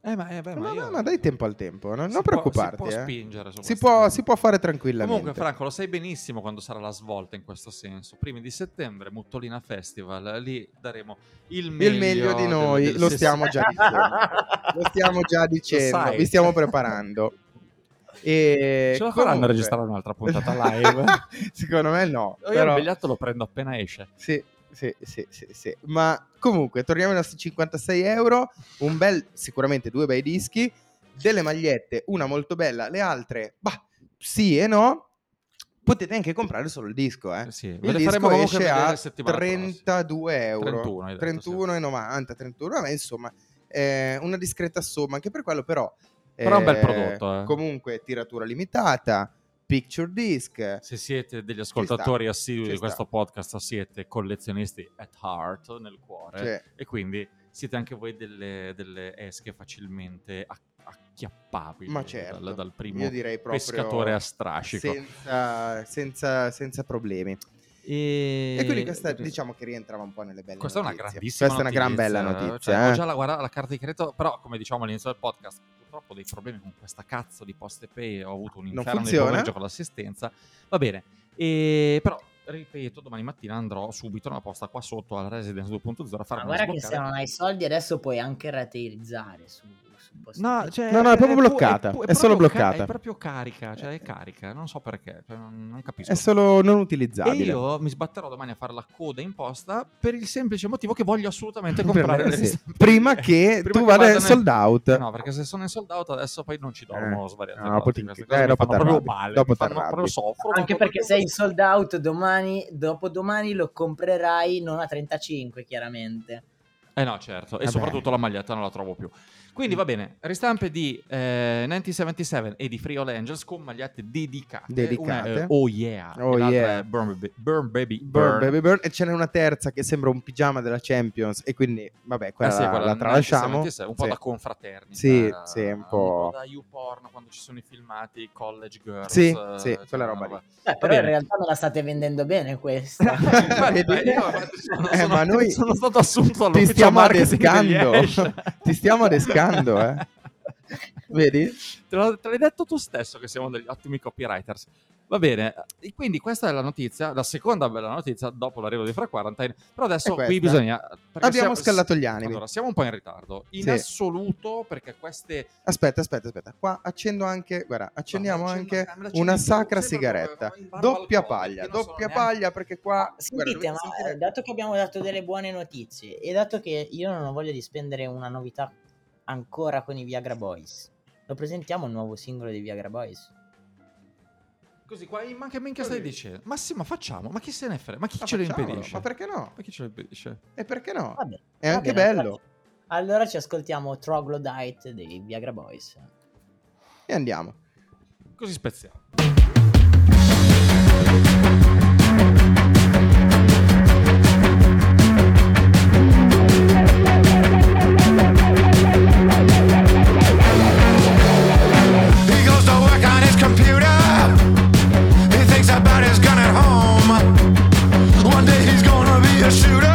Eh, ma, eh, beh, ma Ma, io- ma- ma dai tempo al tempo, non, si non può- preoccuparti. Si può eh. spingere su Si può, si può fare tranquillamente. Comunque, Franco, lo sai benissimo quando sarà la svolta in questo senso. Primi di settembre, Muttolina Festival. Lì daremo il meglio, il meglio di del- noi del lo sess- stiamo già dicendo. lo stiamo già dicendo, vi stiamo preparando. E Ce la faranno a registrare un'altra puntata live? Secondo me no. Io però- il biglietto lo prendo appena esce. Sì, sì, sì, sì, sì. Ma comunque, torniamo ai nostri 56 euro. Un bel, sicuramente due bei dischi. Delle magliette, una molto bella, le altre, bah, sì e no. Potete anche comprare solo il disco, eh. Sì, Il disco esce a la settimana prossima. 32 euro. 31 hai detto, sì. 31,90, 31, vabbè, insomma, eh, una discreta somma. Anche per quello, però. Però è un bel eh, prodotto, eh. Comunque, tiratura limitata, picture disc. Se siete degli ascoltatori assidui di questo podcast, siete collezionisti at heart nel cuore Cioè, e quindi siete anche voi delle, delle esche facilmente acc- acchiappabili Ma certo, dal, dal primo pescatore a strascico. senza, senza, senza problemi. E, E quindi questa diciamo che rientrava un po' nelle belle Questa è una notizie. grandissima Questa è una gran bella notizia, notizia. Cioè, eh. Ho già la, guarda, la carta di credito, però come diciamo all'inizio del podcast, purtroppo ho dei problemi con questa cazzo di poste pay, ho avuto un Non inferno di pomeriggio con l'assistenza. Va bene, e, però ripeto, domani mattina andrò subito nella posta qua sotto al Residence 2.0 a Ma farmi guarda che se non hai soldi adesso puoi anche rateizzare su, su Postepay. No, cioè, No, no, è proprio bloccata, pu- è solo proprio ca- bloccata. è proprio carica, cioè è carica, non so perché, cioè, non, non capisco. È solo non E utilizzabile. io mi sbatterò domani a fare la coda in posta per il semplice motivo che voglio assolutamente comprare le sì. Prima che Prima tu che vada in nel- sold out. Eh no, perché se sono in sold out adesso poi non ci dormo Eh, svariate no, poi ti- Queste eh, dopo fanno proprio male, dopo fanno proprio soffro. Anche dopo perché tutto sei in sold out domani, dopodomani lo comprerai non a 35 chiaramente. Eh no, certo, e Vabbè. soprattutto la maglietta non la trovo più. Quindi va bene, ristampe di eh, 1977 e di Free All Angels con magliette dedicate. Dedicate. Una è, oh yeah, Oh e yeah. è Burn, Baby- Burn Baby Burn, Burn. Baby Burn. E ce n'è una terza che sembra un pigiama della Champions. E quindi, vabbè, Eh quella, sì, la, quella la tralasciamo. 1977, un po' Sì. da confraternita. Sì, sì, un po'. da YouPorn quando ci sono i filmati College Girls. Sì, eh, sì, cioè, quella una roba lì. Eh, però in realtà me la state vendendo bene questa. Vedi? io, infatti, sono, Eh, sono- ma noi sono stato assunto Ti all'ufficio stiamo marketing degli adescando. Ash. Ti stiamo adescando, eh. Vedi? Te, l'ho- te l'hai detto tu stesso che siamo degli ottimi copywriters. Va bene, e quindi questa è la notizia, la seconda bella notizia dopo l'arrivo di Fra Quarantine. Però adesso qui bisogna. Abbiamo siamo- scallato gli animi. Allora, siamo un po' in ritardo. In Sì. assoluto, perché queste. Aspetta, aspetta, aspetta. Qua accendo anche, guarda, accendiamo Guarda, anche accendo- accendi una sacra sigaretta. Doppia paglia, doppia neanche- paglia perché qua... Sentite, guarda, ma sentire- eh, dato che abbiamo dato delle buone notizie e dato che io non ho voglia di spendere una novità ancora con i Viagra Boys, lo presentiamo il nuovo singolo dei Viagra Boys? Così qua, ma che minchia stai dicendo? Ma sì, ma facciamo. Ma chi se ne frega? Ma chi Ma ce lo impedisce? Ma perché no? Ma chi ce lo impedisce? E perché no? Vabbè, È va anche bene, bello. allora- Allora ci ascoltiamo Troglodyte dei Viagra Boys. E andiamo. Così spezziamo. Shooter.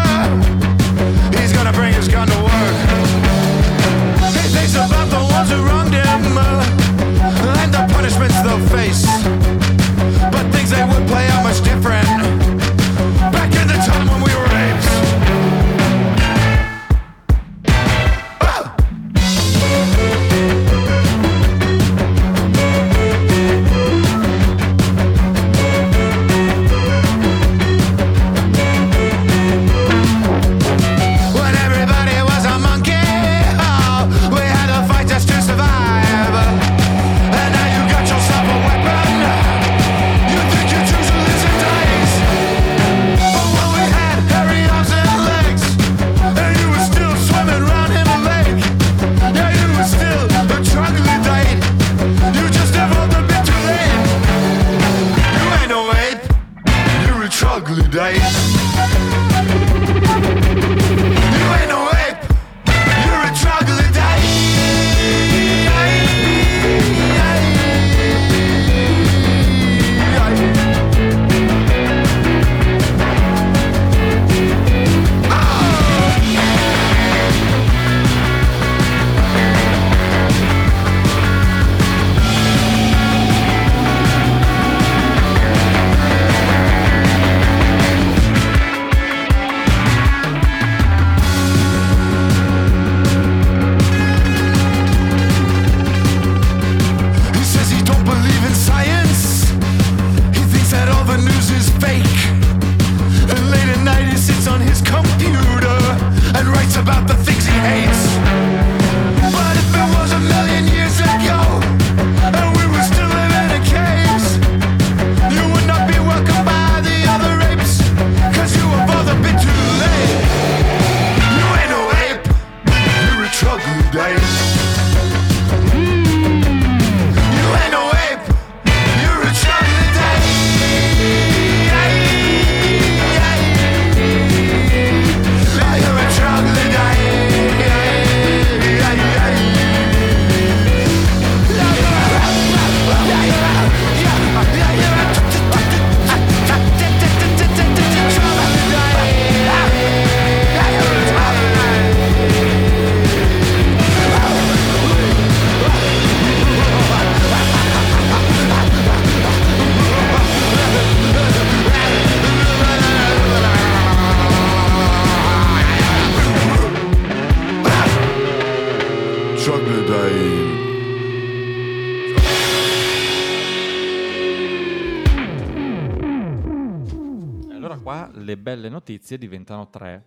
Notizie diventano tre.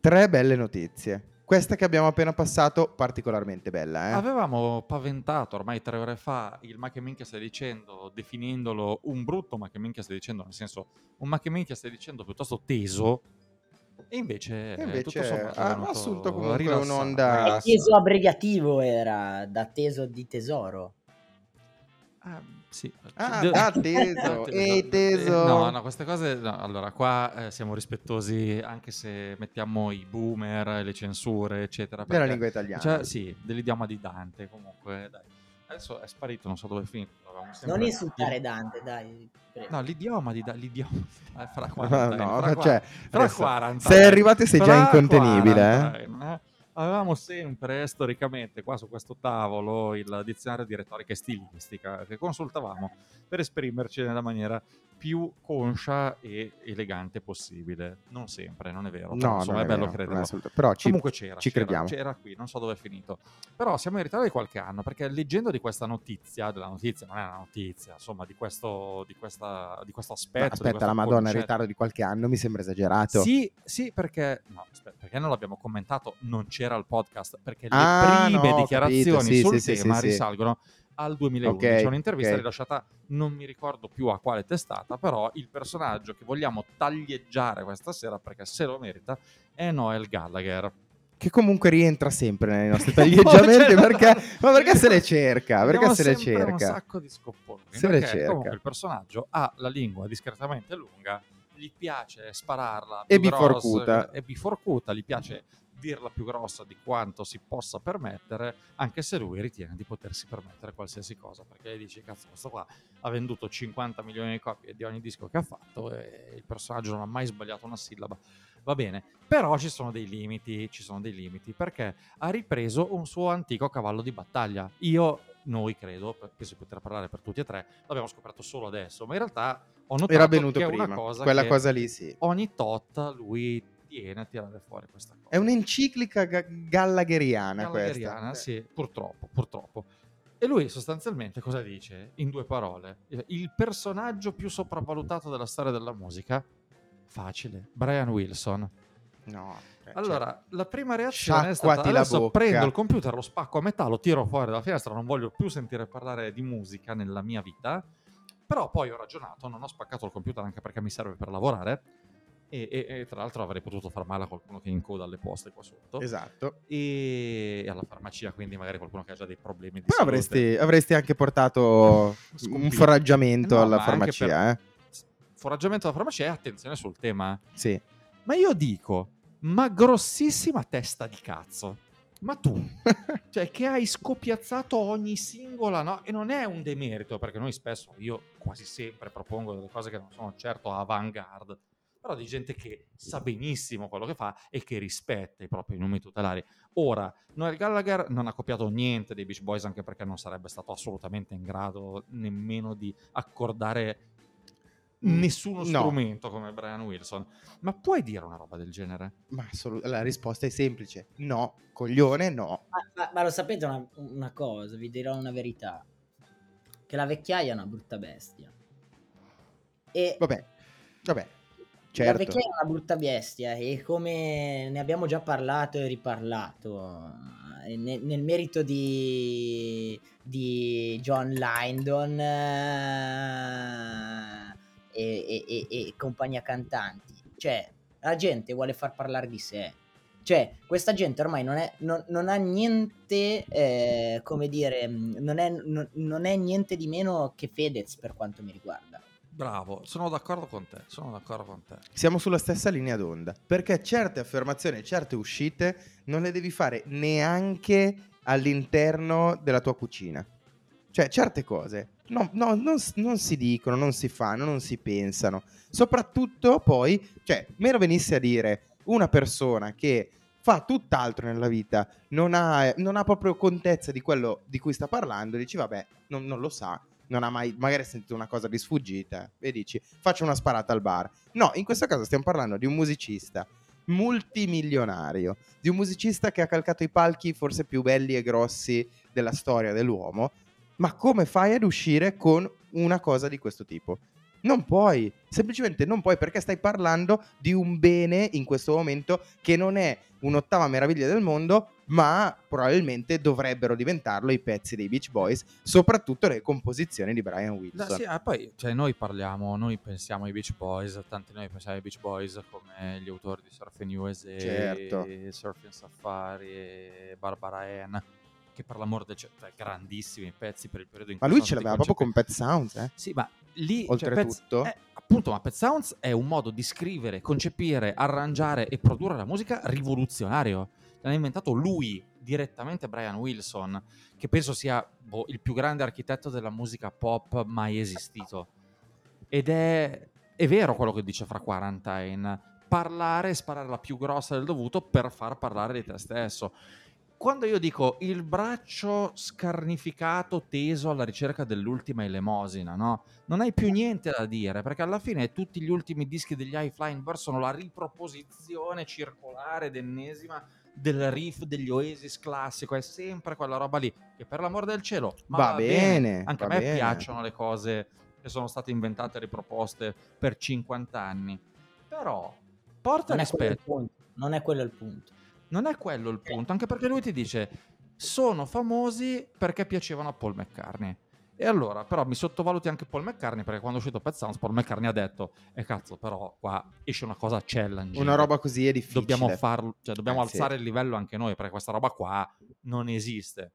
Tre belle notizie. Questa che abbiamo appena passato, particolarmente bella, eh? Avevamo paventato ormai tre ore fa il ma che minchia stai dicendo, definendolo un brutto ma che minchia stai dicendo, nel senso un ma che minchia stai dicendo piuttosto teso, e invece, E invece tutto sommato ha assunto comunque rilassato, un'onda- rilassato. Teso abbreviativo era da teso di tesoro. Ah, sì. Ah, da teso. Ehi, teso. Eh, No, no, queste cose. no, allora, qua eh, siamo rispettosi anche se mettiamo i boomer, le censure, eccetera. Della lingua italiana. Cioè, sì, dell'idioma di Dante. Comunque, dai. Adesso è sparito, non so dove è finito. Non insultare Dante, dai. prego. No, l'idioma di. L'idioma eh, fra No, 40 anni, no, fra, cioè, fra adesso, 40 sei arrivato e sei già incontenibile, 40 eh? Avevamo sempre storicamente qua su questo tavolo il dizionario di retorica e stilistica che consultavamo per esprimerci nella maniera più conscia e elegante possibile. Non sempre, non è vero. No, insomma, è bello vero, crederlo. assolut- Però ci, Comunque c'era, ci c'era, crediamo. c'era qui, non so dove è finito. Però siamo in ritardo di qualche anno perché leggendo di questa notizia, della notizia, non è una notizia, insomma, di questo, di questa, di questo aspetto. di aspetta, la Madonna, in concetto. ritardo di qualche anno mi sembra esagerato. Sì, sì, perché, no, aspetta, perché non l'abbiamo commentato, non c'era il podcast, perché le Ah, prime no, dichiarazioni sì, sul sì, tema sì, risalgono al 2011. Ok, C'è un'intervista ok. rilasciata, non mi ricordo più a quale testata, però il personaggio che vogliamo taglieggiare questa sera, perché se lo merita, è Noel Gallagher. Che comunque rientra sempre nei nostri Cioè, taglieggiamenti no, perché, ma perché se le cerca? Perché se le sempre un cerca? sacco di scopponi. Se le cerca. comunque il personaggio ha la lingua discretamente lunga, gli piace spararla E grossa, biforcuta. e biforcuta, gli piace dirla più grossa di quanto si possa permettere, anche se lui ritiene di potersi permettere qualsiasi cosa, perché dici, cazzo, questo qua ha venduto 50 milioni di copie di ogni disco che ha fatto e il personaggio non ha mai sbagliato una sillaba. Va bene, però ci sono dei limiti, ci sono dei limiti, perché ha ripreso un suo antico cavallo di battaglia. Io, noi credo, perché si potrà parlare per tutti e tre, l'abbiamo scoperto solo adesso, ma in realtà ho notato Era venuto che prima. una cosa Quella che cosa lì, sì. ogni tot lui tiene a tirare fuori questa cosa. È un'enciclica ga- gallagheriana Gallagheriana, questa. sì, purtroppo, purtroppo. E lui sostanzialmente cosa dice? In due parole, il personaggio più sopravvalutato della storia della musica? Facile, Brian Wilson. No. cioè, Allora, la prima reazione è stata adesso bocca." prendo il computer, lo spacco a metà, lo tiro fuori dalla finestra, non voglio più sentire parlare di musica nella mia vita. Però poi ho ragionato, non ho spaccato il computer anche perché mi serve per lavorare. E, e- e tra l'altro avrei potuto far male a qualcuno che incoda alle poste qua sotto. esatto. E alla farmacia, quindi magari qualcuno che ha già dei problemi di Però avresti, avresti anche portato un foraggiamento No, alla farmacia, eh? Foraggiamento alla farmacia e attenzione sul tema. Sì. Ma io dico, ma grossissima testa di cazzo. Ma tu, cioè che hai scopiazzato ogni singola no e non è un demerito perché noi spesso io quasi sempre propongo delle cose che non sono certo avant-garde però di gente che sa benissimo quello che fa e che rispetta i propri numeri tutelari ora Noel Gallagher non ha copiato niente dei Beach Boys anche perché non sarebbe stato assolutamente in grado nemmeno di accordare nessuno No. strumento come Brian Wilson ma puoi dire una roba del genere? Ma assolut- la risposta è semplice. No, coglione, no. Ma, ma- ma lo sapete una, una cosa, vi dirò una verità. Che la vecchiaia è una brutta bestia. E Vabbè, vabbè. La Certo. vecchiaia è una brutta bestia e come ne abbiamo già parlato e riparlato eh, ne- nel, merito di, di John Lyndon eh, e, e- e- compagnia cantanti. Cioè, la gente vuole far parlare di sé. Cioè, questa gente ormai non, è, non, non ha niente, eh, come dire, mh, non è, non è niente di meno che Fedez per quanto mi riguarda. Bravo, sono d'accordo con te, sono d'accordo con te. Siamo sulla stessa linea d'onda. Perché certe affermazioni, certe uscite non le devi fare neanche all'interno della tua cucina. Cioè, certe cose no, no, non, non si dicono, non si fanno, non si pensano. Soprattutto poi, cioè, meno venisse a dire una persona che fa tutt'altro nella vita, non ha, non ha proprio contezza di quello di cui sta parlando, dici vabbè, non, non lo sa, non ha mai, magari sentito una cosa di sfuggita e dici faccio una sparata al bar. No, in questo caso stiamo parlando di un musicista multimilionario, di un musicista che ha calcato i palchi forse più belli e grossi della storia dell'uomo, ma come fai ad uscire con una cosa di questo tipo? Non puoi, semplicemente non puoi perché stai parlando di un bene in questo momento che non è un'ottava meraviglia del mondo, ma probabilmente dovrebbero diventarlo i pezzi dei Beach Boys, soprattutto le composizioni di Brian Wilson. sì, ah, poi cioè, noi parliamo, noi pensiamo ai Beach Boys, tanti noi pensiamo ai Beach Boys come gli autori di Surfing USA, Certo. Surfing Safari e Barbara Ann, che per l'amor del cielo, cioè, grandissimi pezzi per il periodo in Ma cui lui sono ce l'aveva proprio con Pet Sounds, eh? Sì, ma lì cioè, Oltretutto. Eh, appunto, ma Pet Sounds è un modo di scrivere, concepire, arrangiare e produrre la musica rivoluzionario. L'ha inventato lui, direttamente Brian Wilson, che penso sia boh, il più grande architetto della musica pop mai esistito. Ed è, è vero quello che dice fra Quarantine. Parlare e sparare la più grossa del dovuto per far parlare di te stesso quando io dico il braccio scarnificato teso alla ricerca dell'ultima elemosina, no? Non hai più niente da dire, perché alla fine tutti gli ultimi dischi degli High Flying Birds sono la riproposizione circolare ed ennesima del riff degli Oasis classico, è sempre quella roba lì, che per l'amor del cielo ma Va bene, Anche va a me bene. piacciono le cose che sono state inventate e riproposte per 50 anni. Però porta Non rispetto. Non è quello il punto. Non è quello il punto, anche perché lui ti dice sono famosi perché piacevano a Paul McCartney. E allora, però, mi sottovaluti anche Paul McCartney perché quando è uscito Pet Sounds, Paul McCartney ha detto: E cazzo, però qua esce una cosa challenge. Una roba così è difficile. Dobbiamo farlo, cioè dobbiamo Eh, sì. alzare il livello anche noi perché questa roba qua non esiste.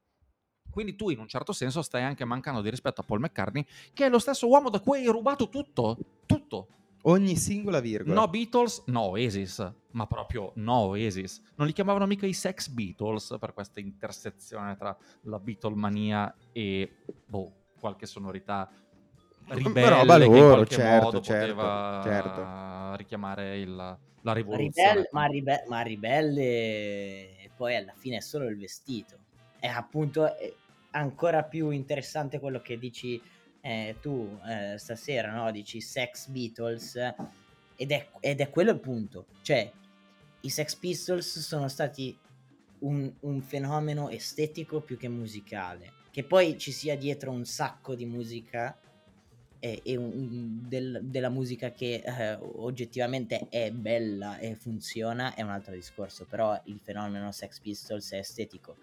Quindi tu, in un certo senso, stai anche mancando di rispetto a Paul McCartney, che è lo stesso uomo da cui hai rubato tutto. Tutto. Ogni singola virgola. No Beatles, no Oasis, ma proprio no Oasis. Non li chiamavano mica i Sex Beatles per questa intersezione tra la Beatlemania e boh, qualche sonorità ribelle roba che in loro, qualche certo, modo certo, poteva certo. richiamare il- la Ma rivoluzione. ribelle, ma, ribe- ma ribelle e poi alla fine è solo il vestito. È appunto è ancora più interessante quello che dici eh, tu eh, stasera, no? Dici Sex Beatles eh, ed è, ed è quello il punto. Cioè, i Sex Pistols sono stati un, un fenomeno estetico più che musicale. Che poi ci sia dietro un sacco di musica e, e un- del- della musica che eh, oggettivamente è bella e funziona è un altro discorso, però il fenomeno Sex Pistols è estetico.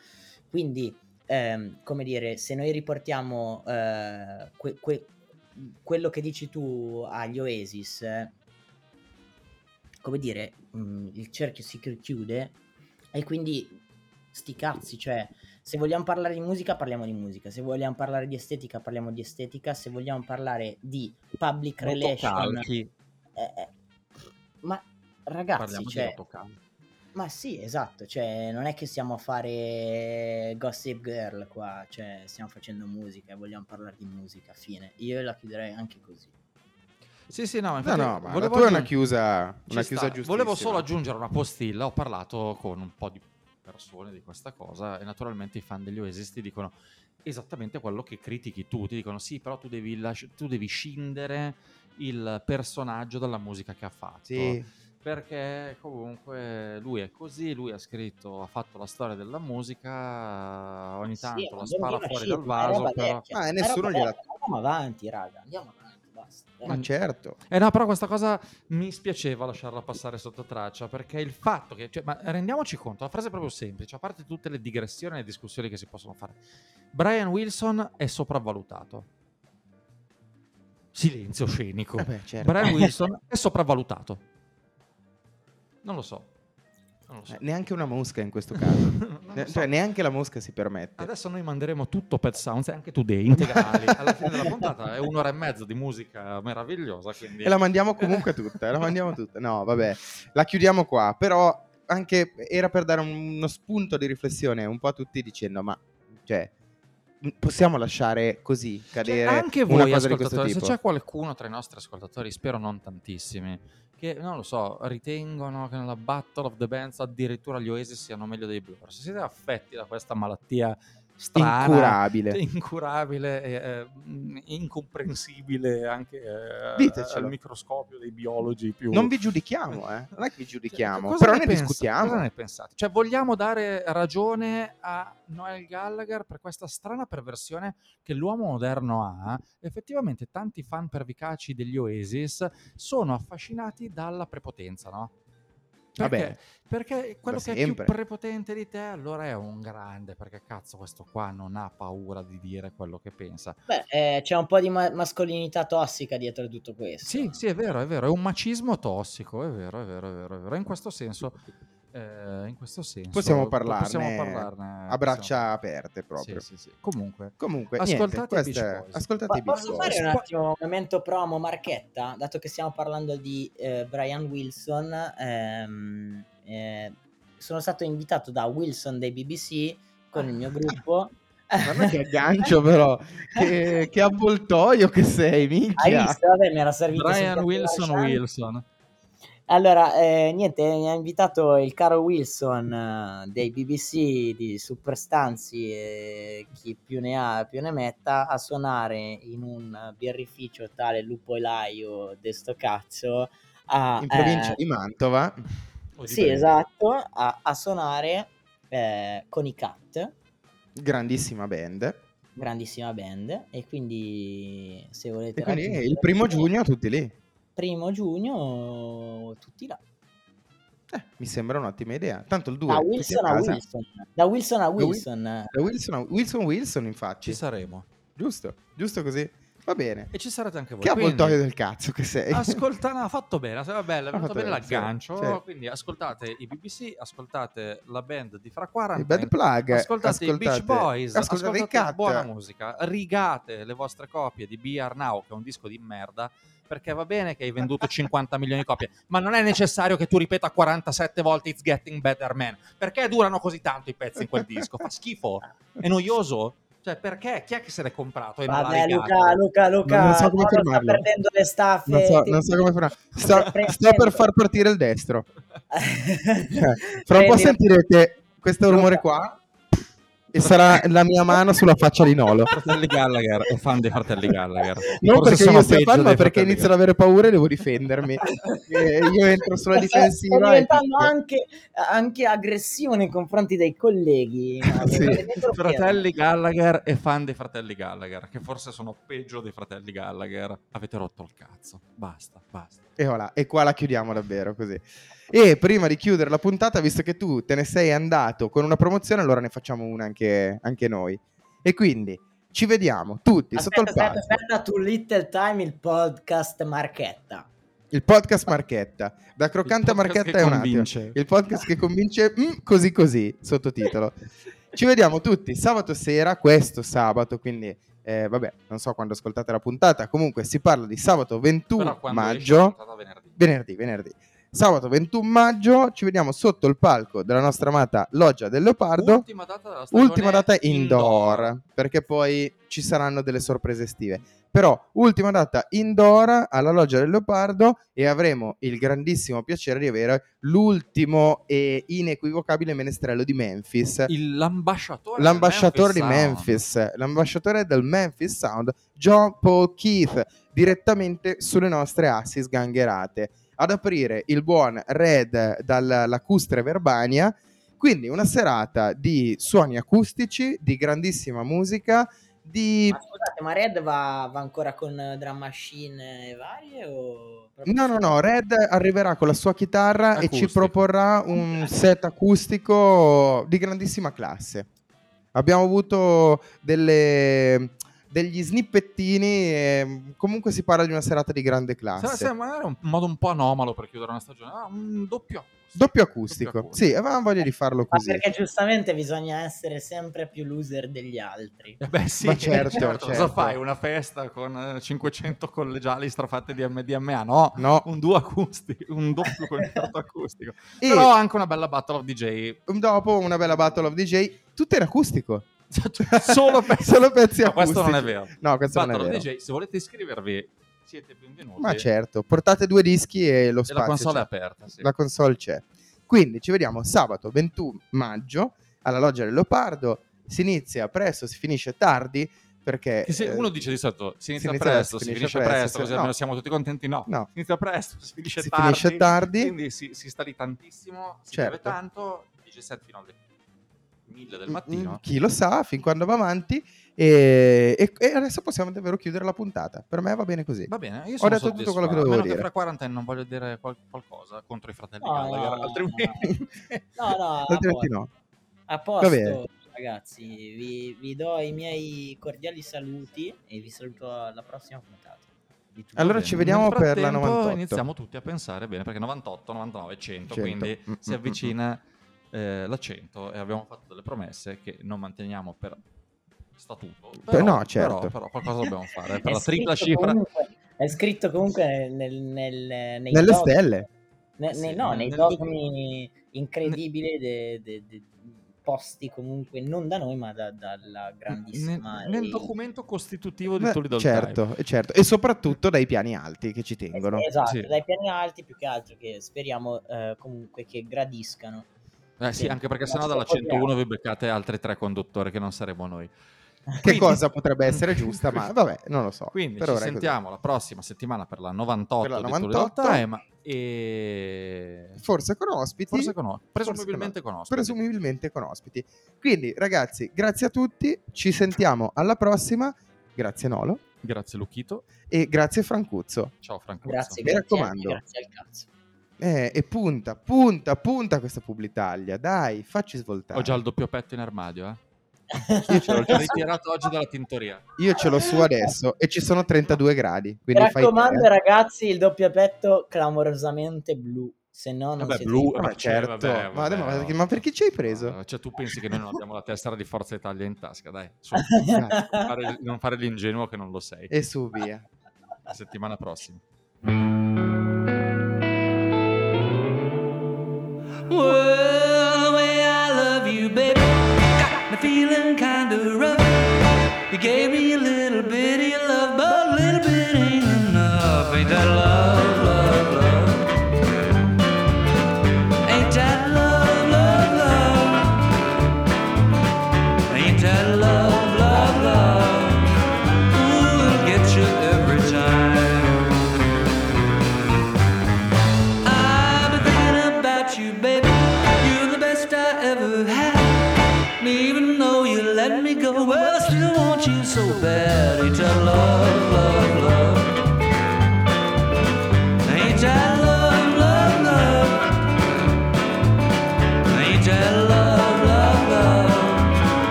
Quindi, ehm, come dire, se noi riportiamo eh, que- que- quello che dici tu agli Oasis, eh, come dire, mm, il cerchio si chiude e quindi sti cazzi, cioè se vogliamo parlare di musica parliamo di musica, se vogliamo parlare di estetica parliamo di estetica, se vogliamo parlare di public relation, Rotocalchi. eh, eh, ma ragazzi, Parliamo cioè. Ma sì, esatto, cioè non è che stiamo a fare Gossip Girl qua, cioè stiamo facendo musica e vogliamo parlare di musica, fine. Io la chiuderei anche così. Sì, sì, no, No, infatti no, ma la tua è una chiusa, una chiusa. Volevo solo aggiungere una postilla. Ho parlato con un po' di persone di questa cosa e naturalmente i fan degli Oasis ti dicono esattamente quello che critichi tu. Ti dicono sì, però tu devi, lasci- tu devi scindere il personaggio dalla musica che ha fatto. Sì, Perché comunque lui è così, lui ha scritto, ha fatto la storia della musica, ogni Sì, tanto ma la spara fuori dal vaso, però... Ma è nessuno gliela- Andiamo avanti, raga, andiamo avanti, basta. Eh, ma certo. Eh no, però questa cosa mi spiaceva lasciarla passare sotto traccia perché il fatto che, cioè, ma rendiamoci conto, la frase è proprio semplice, a parte tutte le digressioni e le discussioni che si possono fare. Brian Wilson è sopravvalutato. Silenzio scenico. Eh beh, certo. Brian Wilson è sopravvalutato. Non lo so. Non lo so. Eh, neanche una mosca in questo caso. Ne- so. Cioè, neanche la mosca si permette. Adesso noi manderemo tutto Pet Sounds e anche Today integrali. Alla fine della puntata è un'ora e mezza di musica meravigliosa. Quindi... E la mandiamo comunque tutta, la mandiamo tutta. No, vabbè, la chiudiamo qua, però anche era per dare un- uno spunto di riflessione un po' a tutti dicendo, ma cioè possiamo lasciare così Cioè, cadere anche una voi cosa di questo ascoltatori, se tipo? c'è qualcuno tra i nostri ascoltatori, spero non tantissimi, che non lo so, ritengono che nella Battle of the Bands addirittura gli Oasis siano meglio dei Blur. Se siete affetti da questa malattia strana, Incurabile. incurabile, eh, incomprensibile anche eh, Ditecelo. al microscopio dei biologi più... Non vi giudichiamo, eh. Non è che vi giudichiamo, Cosa però ne ne pensa- discutiamo. Cosa ne pensate? Cioè, vogliamo dare ragione a Noel Gallagher per questa strana perversione che l'uomo moderno ha? Effettivamente, tanti fan pervicaci degli Oasis sono affascinati dalla prepotenza, no? Perché? Vabbè, Perché quello che è più prepotente di te allora è un grande, perché cazzo questo qua non ha paura di dire quello che pensa. Beh, eh, c'è un po' di ma- mascolinità tossica dietro tutto questo. Sì, sì, è vero, è vero, è un macismo tossico, è vero, è vero, è vero, è vero. In questo senso, eh, in questo senso possiamo parlarne, possiamo parlarne a braccia possiamo- aperte proprio. Sì, sì, sì. Comunque, Comunque, Ascoltate niente, Boys. ascoltate Ma Beach posso fare un attimo un momento promo marchetta? Dato che stiamo parlando di eh, Brian Wilson, ehm, eh, sono stato invitato da Wilson dei BBC con il mio gruppo. Guarda che aggancio però, che, che avvoltoio che sei, Hai minchia. visto? Vabbè, mi era servito. Brian Wilson. Wilson. Allora, eh, niente, mi ha invitato il caro Wilson eh, dei BBC di Superstanzi e chi più ne ha più ne metta a suonare in un birrificio tale Lupo Elaio de sto cazzo a, In provincia eh, di Mantova, di sì, Brera. esatto, a, a suonare eh, con i Cat, grandissima band. grandissima band, e quindi se volete E quindi il primo giugno tutti lì. Primo giugno tutti là. Eh, mi sembra un'ottima idea. Tanto il 2 Da Wilson a Wilson, da Wilson a Wilson. Da Wilson a Wilson, Wilson infatti. Ci saremo. Giusto, giusto così. Va bene. E ci sarete anche voi. Che Quindi, avvoltoio del cazzo che sei. Ascolta, no, ha fatto bene, bello, è Ha fatto bene l'aggancio. sì, sì. Quindi ascoltate i BBC, ascoltate la band di Fra 40. Il Bad Plug. Ascoltate, i Beach Boys, ascoltate, ascoltate, buona musica, rigate le vostre copie di Be Are Now, che è un disco di merda, perché va bene che hai venduto 50 milioni di copie, ma non è necessario che tu ripeta 47 volte It's Getting Better Man. Perché durano così tanto i pezzi in quel disco? Fa schifo? È noioso? Cioè, perché? Chi è che se l'è comprato e non Vabbè, rigato? Luca, Luca, Luca, Non so come Paolo sta fermarlo. perdendo le staffe. Non so, non so come ti Sto, sto per far partire il destro. Cioè, fra un po' sentirete questo rumore qua e sarà la mia mano sulla faccia di Nolo. Fratelli Gallagher, è fan dei fratelli Gallagher. Non Forse perché sono io sia fan, ma perché inizio ad avere paura e devo difendermi. E io entro sulla difensiva. Sta e diventando anche, anche aggressivo nei confronti dei colleghi. no? Sì. Fratelli Gallagher e fan dei fratelli Gallagher, che forse sono peggio dei fratelli Gallagher. Avete rotto il cazzo. Basta, basta. E voilà, e qua la chiudiamo davvero così. E prima di chiudere la puntata, visto che tu te ne sei andato con una promozione, allora ne facciamo una anche, anche noi. E quindi ci vediamo tutti sotto Aspetta, il aspetta, palco. aspetta, to little time il podcast Marchetta. Il podcast Marchetta. Da croccante a Il Marchetta che è un attimo. convince. Il podcast che convince mm, così così, sottotitolo. Ci vediamo tutti sabato sera, questo sabato, quindi eh, vabbè, non so quando ascoltate la puntata, comunque si parla di sabato 21 Però quando esce la maggio. venerdì. venerdì, venerdì. Sabato 21 maggio ci vediamo sotto il palco della nostra amata Loggia del Leopardo. Ultima data della stagione Ultima data indoor, perché poi ci saranno delle sorprese estive. Però ultima data indoor alla Loggia del Leopardo e avremo il grandissimo piacere di avere l'ultimo e inequivocabile menestrello di Memphis. Il- l'ambasciatore, L'ambasciatore di del Sound. Memphis, l'ambasciatore del Memphis Sound, John Paul Keith, direttamente sulle nostre assi sgangherate. Ad aprire il buon Red dall'Acustre Verbania. Quindi una serata di suoni acustici, di grandissima musica, di... Ma scusate, ma Red va, va ancora con drum machine e varie? O... No, no, no, Red arriverà con la sua chitarra e ci Acustico. proporrà un set acustico di grandissima classe. Abbiamo avuto delle- degli snippettini e comunque si parla di una serata di grande classe. sì, magari è un modo un po' anomalo per chiudere una stagione. Ah, un doppio acustico. Doppio acustico. Doppio acustico. Sì, avevamo voglia di farlo Ma così. perché giustamente bisogna essere sempre più loser degli altri. Eh beh, sì, Ma certo, Cosa certo. fai? Una festa con eh, 500 collegiali strafatte di MDMA? No, No. un duo acustico, un doppio concerto acustico. E Però anche una bella battle of DJ. dopo una bella battle of DJ, tutto in acustico. Solo pezzi. Solo pezzi No, acustici. questo non è vero. No, questo Battle non è vero. DJ, se volete iscrivervi, siete benvenuti. Ma certo, portate due dischi e lo E spazio la console c'è. è aperta. Sì. la console c'è. Quindi ci vediamo sabato 21 maggio alla Loggia del Leopardo. si inizia presto, si finisce tardi, perché... Che se eh, uno dice di solito si inizia, inizia presto, presto, si finisce finisce presto, presto, no. siamo tutti contenti. No, No. si inizia presto, si finisce Si tardi. finisce tardi. Quindi si, si sta lì tantissimo, si Certo. beve tanto, dice 7 fino alle 1000 del Mm, mattino. Chi lo sa, fin quando va avanti. E, e- e adesso possiamo davvero chiudere la puntata. Per me va bene così. Va bene, io Ho sono detto tutto quello che dovevo dire. che fra 40 anni non voglio dire qual- qualcosa contro i fratelli No, Gallagher, no, altrimenti... No, no, a Altrimenti posto. no. A Va bene. posto, ragazzi, vi, vi do i miei cordiali saluti e vi saluto alla prossima puntata. Allora Bene. ci vediamo per la frattempo 98. iniziamo tutti a pensare bene perché 98, 99, 100, 100. quindi Mm, si mm, avvicina eh, la 100 e abbiamo fatto delle promesse che non manteniamo per statuto. Però, no, certo. però, però qualcosa dobbiamo fare È per la tripla cifra. comunque- è scritto comunque nel, nel, nei Nelle dogmi- stelle. ne- Sì, ne- no, nel- nei nel dogmi incredibili de- de- de- posti comunque non da noi ma da- dalla grandissima Nel, nel documento costitutivo di Doll certo, certo. E soprattutto dai piani alti che ci tengono. Es- esatto, Sì. dai piani alti più che altro che speriamo eh, comunque che gradiscano. Eh sì, Sì, anche perché sennò dalla proviamo. 101 vi beccate altri tre conduttori che non saremo noi. Che Quindi- cosa potrebbe essere giusta, ma vabbè, non lo so. Quindi Per ci così. sentiamo la prossima settimana per la 98 Per la di Tully Doll 98. Time e Forse con ospiti. forse con Forse presumibilmente con ospiti. presumibilmente con ospiti. Quindi, ragazzi, grazie a tutti. Ci sentiamo alla prossima. Grazie Nolo. Grazie Lucchito. E grazie Francuzzo. Ciao Franco. Grazie, Mi grazie, raccomando. grazie al cazzo. Eh, e punta, punta, punta questa Publitalia. Dai, facci svoltare. Ho già il doppio petto in armadio, eh. Io ce l'ho già ritirato oggi dalla tintoria. io ce l'ho su adesso e ci sono 32 gradi. Mi raccomando, te, eh. ragazzi, il doppio petto clamorosamente blu. Se no, non Vabbè, siete blu, in- Ma Eh, certo, vabbè, ma, vabbè, ma- vabbè. ma perché ci hai preso? Cioè, tu pensi che noi non abbiamo la tessera di Forza Italia in tasca, dai. Su, non, fare, non fare l'ingenuo che non lo sei. e su via. La settimana prossima. Way I love you, baby, got me feeling kinda rough. You gave me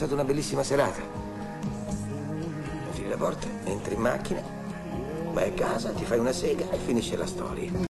passato una bellissima serata. Chiudi la porta, entri in macchina, vai a casa, ti fai una sega e finisce la storia.